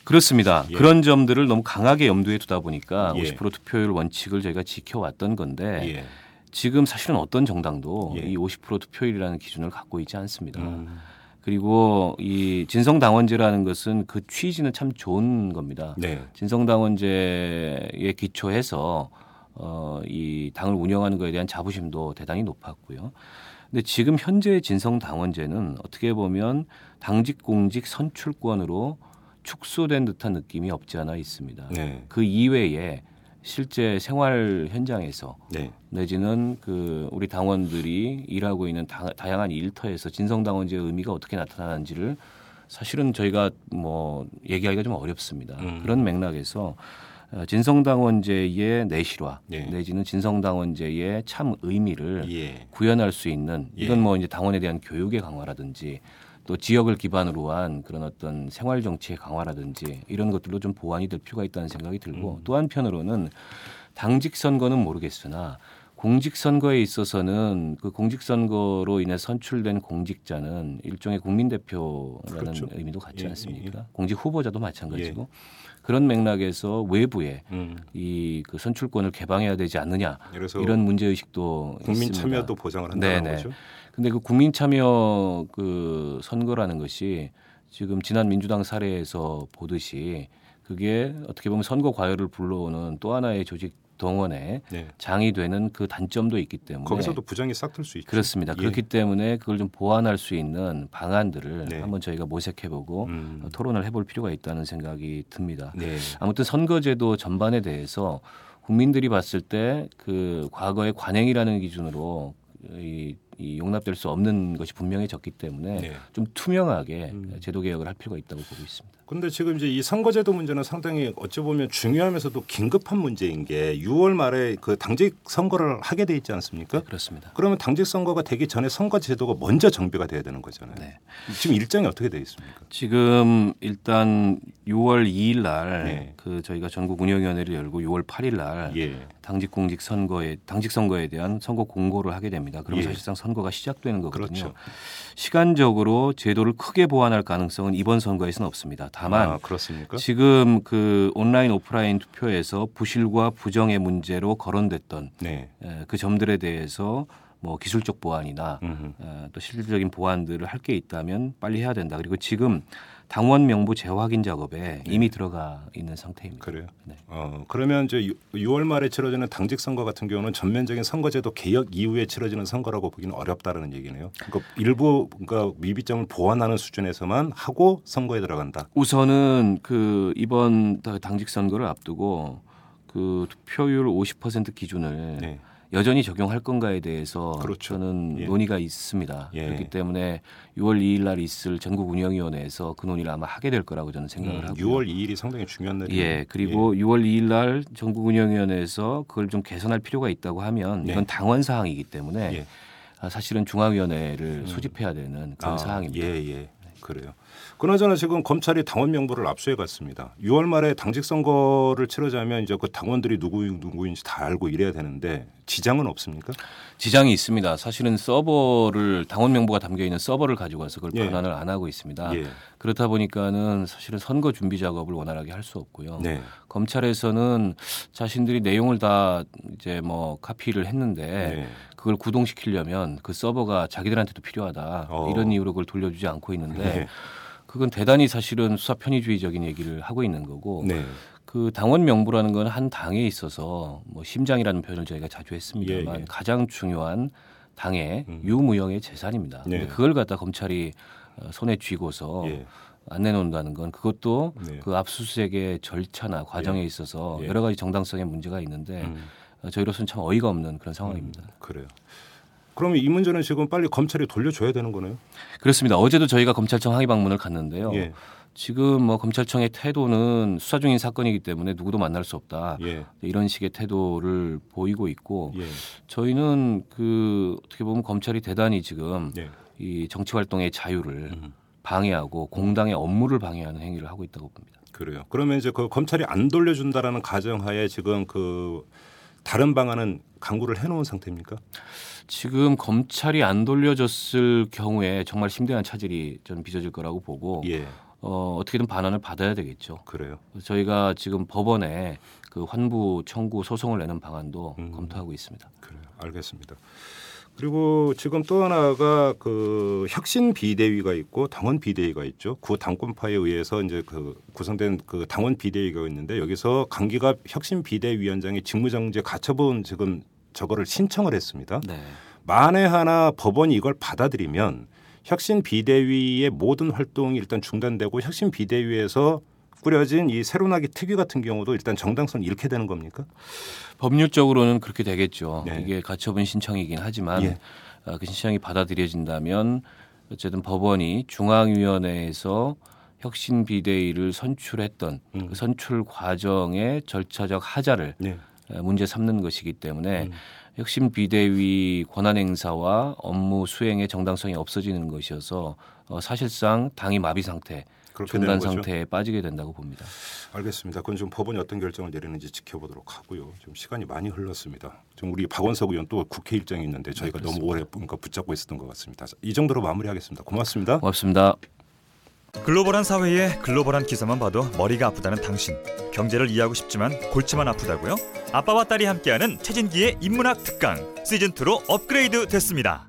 E: 그렇습니다. 예. 그런 점들을 너무 강하게 염두에 두다 보니까 예. 50% 투표율 원칙을 저희가 지켜왔던 건데 예. 지금 사실은 어떤 정당도 예. 이50% 투표율이라는 기준을 갖고 있지 않습니다. 음. 그리고 이 진성당원제라는 것은 그 취지는 참 좋은 겁니다. 네. 진성당원제에 기초해서 어, 이 당을 운영하는 것에 대한 자부심도 대단히 높았고요. 근데 지금 현재 진성 당원제는 어떻게 보면 당직 공직 선출권으로 축소된 듯한 느낌이 없지 않아 있습니다. 네. 그 이외에 실제 생활 현장에서 네. 내지는 그 우리 당원들이 일하고 있는 다, 양한 일터에서 진성 당원제의 의미가 어떻게 나타나는지를 사실은 저희가 뭐 얘기하기가 좀 어렵습니다. 음. 그런 맥락에서 어, 진성당원제의 내실화 예. 내지는 진성당원제의 참 의미를 예. 구현할 수 있는 예. 이건 뭐 이제 당원에 대한 교육의 강화라든지 또 지역을 기반으로 한 그런 어떤 생활 정치의 강화라든지 이런 것들로 좀 보완이 될 필요가 있다는 생각이 들고 음. 또 한편으로는 당직 선거는 모르겠으나 공직선거에 있어서는 그 공직선거로 인해 선출된 공직자는 일종의 국민대표라는
B: 그렇죠.
E: 의미도 갖지
B: 예,
E: 않습니까? 공직 후보자도 마찬가지고 그런 맥락에서 외부에
B: 음.
E: 이그 선출권을 개방해야 되지 않느냐 이런 문제 의식도
B: 국민
E: 있습니다.
B: 참여도 보장을 한다는
E: 네네.
B: 거죠.
E: 근데 그 국민 참여 그 선거라는 것이 지금 지난 민주당 사례에서 보듯이 그게 어떻게 보면 선거 과열을 불러오는 또 하나의 조직 동원의
B: 네.
E: 장이 되는 그 단점도 있기 때문에
B: 거기서도 부정이 싹틀수 있죠.
E: 그렇습니다.
B: 예.
E: 그렇기 때문에 그걸 좀 보완할 수 있는 방안들을
B: 네.
E: 한번 저희가 모색해보고
B: 음.
E: 어, 토론을 해볼 필요가 있다는 생각이 듭니다.
B: 네.
E: 아무튼 선거제도 전반에 대해서 국민들이 봤을 때 그 과거의 관행이라는 기준으로 이, 이 용납될 수 없는 것이 분명해졌기 때문에
B: 네.
E: 좀 투명하게
B: 음.
E: 제도 개혁을 할 필요가 있다고 보고 있습니다.
B: 근데 지금 이제 이 선거제도 문제는 상당히 어찌 보면 중요하면서도 긴급한 문제인 게 6월 말에 그 당직 선거를 하게 돼 있지 않습니까?
E: 그렇습니다.
B: 그러면 당직 선거가 되기 전에 선거제도가 먼저 정비가 돼야 되는 거잖아요.
E: 네.
B: 지금 일정이 어떻게 돼 있습니까?
E: 지금 일단 6월 2일 날
B: 네.
E: 그 저희가 전국 운영위원회를 열고 6월 8일 날
B: 예.
E: 당직 공직 선거에 당직 선거에 대한 선거 공고를 하게 됩니다. 그럼
B: 예.
E: 사실상 선거가 시작되는 거거든요.
B: 그렇죠.
E: 시간적으로 제도를 크게 보완할 가능성은 이번 선거에서는 없습니다. 다만
B: 아?
E: 지금 그 온라인 오프라인 투표에서 부실과 부정의 문제로 거론됐던
B: 네.
E: 에, 그 점들에 대해서 뭐 기술적 보완이나. 어, 또 실질적인 보완들을 할 게 있다면 빨리 해야 된다. 그리고 지금 당원 명부 재확인 작업에 이미 들어가 있는 상태입니다.
B: 그래요.
E: 네.
B: 어, 그러면 이제 6월 말에 치러지는 당직 선거 같은 경우는 전면적인 선거제도 개혁 이후에 치러지는 선거라고 보기는 어렵다라는 얘기네요. 그러니까 일부 그러니까 미비점을 보완하는 수준에서만 하고 선거에 들어간다.
E: 우선은 그 이번 당직 선거를 앞두고 그 투표율 50% 기준을
B: 네.
E: 여전히 적용할 건가에 대해서
B: 그렇죠.
E: 저는
B: 예.
E: 논의가 있습니다.
B: 예.
E: 그렇기 때문에 6월 2일 날 있을 전국 운영위원회에서 그 논의를 아마 하게 될 거라고 저는 생각을
B: 음,
E: 하고요.
B: 6월 2일이 상당히 중요한 날이에요.
E: 예, 그리고 6월 2일 날 전국 운영위원회에서 그걸 좀 개선할 필요가 있다고 하면
B: 네.
E: 이건 당원 사항이기 때문에
B: 예.
E: 아, 사실은 중앙위원회를 소집해야 되는 그런
B: 아,
E: 사항입니다.
B: 예, 예. 그래요. 그나저나 지금 검찰이 당원 명부를 압수해 갔습니다. 6월 말에 당직 선거를 치르자면 이제 그 당원들이 누구 누구인지 다 알고 이래야 되는데 지장은 없습니까?
E: 지장이 있습니다. 사실은 서버를 당원 명부가 담겨 있는 서버를 가지고 와서 그걸
B: 예.
E: 변환을 안 하고 있습니다.
B: 예.
E: 그렇다 보니까는 사실은 선거 준비 작업을 원활하게 할 수 없고요.
B: 네.
E: 검찰에서는 자신들이 내용을 다 이제 뭐 카피를 했는데
B: 네.
E: 그걸 구동시키려면 그 서버가 자기들한테도 필요하다
B: 어.
E: 이런 이유로 그걸 돌려주지 않고 있는데
B: 네.
E: 그건 대단히 사실은 수사 편의주의적인 얘기를 하고 있는 거고
B: 네.
E: 그 당원 명부라는 건 한 당에 있어서 뭐 심장이라는 표현을 저희가 자주 했습니다만
B: 예, 예.
E: 가장 중요한 당의
B: 음.
E: 유무형의 재산입니다.
B: 네.
E: 근데 그걸 갖다 검찰이 어, 손에 쥐고서
B: 예.
E: 안 내놓는다는 건 그것도
B: 네.
E: 그 압수수색의 절차나 과정에 있어서
B: 예.
E: 여러 가지 정당성의 문제가 있는데
B: 음.
E: 어, 저희로서는 참 어이가 없는 그런 상황입니다.
B: 그래요. 그러면 이 문제는 지금 빨리 검찰이 돌려줘야 되는 거네요.
E: 그렇습니다. 어제도 저희가 검찰청 항의 방문을 갔는데요.
B: 예.
E: 지금 뭐 검찰청의 태도는 수사 중인 사건이기 때문에 누구도 만날 수 없다.
B: 예.
E: 이런 식의 태도를 보이고 있고
B: 예.
E: 저희는 그 어떻게 보면 검찰이 대단히 지금
B: 예.
E: 이 정치 활동의 자유를
B: 음.
E: 방해하고 공당의 업무를 방해하는 행위를 하고 있다고 봅니다.
B: 그래요. 그러면 이제 그 검찰이 안 돌려준다라는 가정하에 지금 그 다른 방안은 강구를 해놓은 상태입니까?
E: 지금 검찰이 안 돌려줬을 경우에 정말 심대한 차질이 저는 빚어질 거라고 보고
B: 예.
E: 어, 어떻게든 반환을 받아야 되겠죠.
B: 그래요.
E: 저희가 지금 법원에 그 환부 청구 소송을 내는 방안도
B: 음.
E: 검토하고 있습니다.
B: 그래요. 알겠습니다. 그리고 지금 또 하나가 그 혁신 비대위가 있고 당원 비대위가 있죠. 구 당권파에 의해서 이제 그 구성된 그 당원 비대위가 있는데 여기서 강기가 혁신 비대위원장의 직무정지 가처분 지금 저거를 신청을 했습니다.
E: 네.
B: 만에 하나 법원이 이걸 받아들이면 혁신 비대위의 모든 활동이 일단 중단되고 혁신 비대위에서 꾸려진 이 새로나기 특위 같은 경우도 일단 정당성 잃게 되는 겁니까?
E: 법률적으로는 그렇게 되겠죠.
B: 네.
E: 이게 가처분 신청이긴 하지만
B: 예.
E: 어, 그 신청이 받아들여진다면 어쨌든 법원이 중앙위원회에서 혁신 비대위를 선출했던
B: 음.
E: 그 선출 과정의 절차적 하자를
B: 네.
E: 어, 문제 삼는 것이기 때문에
B: 음.
E: 혁신 비대위 권한 행사와 업무 수행의 정당성이 없어지는 것이어서 어, 사실상 당이 마비 상태 중단
B: 되는 거죠?
E: 상태에 빠지게 된다고 봅니다.
B: 알겠습니다. 그건 좀 법원이 어떤 결정을 내리는지 지켜보도록 하고요. 좀 시간이 많이 흘렀습니다. 좀 우리 박원석 의원 또 국회 일정이 있는데 저희가 너무 오래 뭔가 붙잡고 있었던 것 같습니다. 자, 이 정도로 마무리하겠습니다. 고맙습니다.
E: 고맙습니다.
F: 글로벌한 사회에 글로벌한 기사만 봐도 머리가 아프다는 당신. 경제를 이해하고 싶지만 골치만 아프다고요? 아빠와 딸이 함께하는 최진기의 인문학 특강 시즌 2로 업그레이드 됐습니다.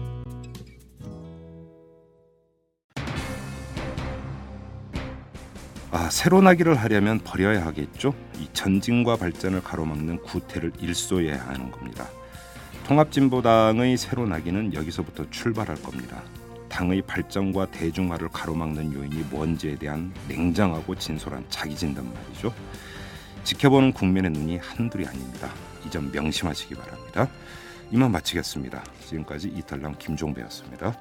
B: 아, 새로 나기를 하려면 버려야 하겠죠. 이 전진과 발전을 가로막는 구태를 일소해야 하는 겁니다. 통합진보당의 새로 나기는 여기서부터 출발할 겁니다. 당의 발전과 대중화를 가로막는 요인이 뭔지에 대한 냉정하고 진솔한 자기 진단 말이죠. 지켜보는 국민의 눈이 한둘이 아닙니다. 이 점 명심하시기 바랍니다. 이만 마치겠습니다. 지금까지 이탈남 김종배였습니다.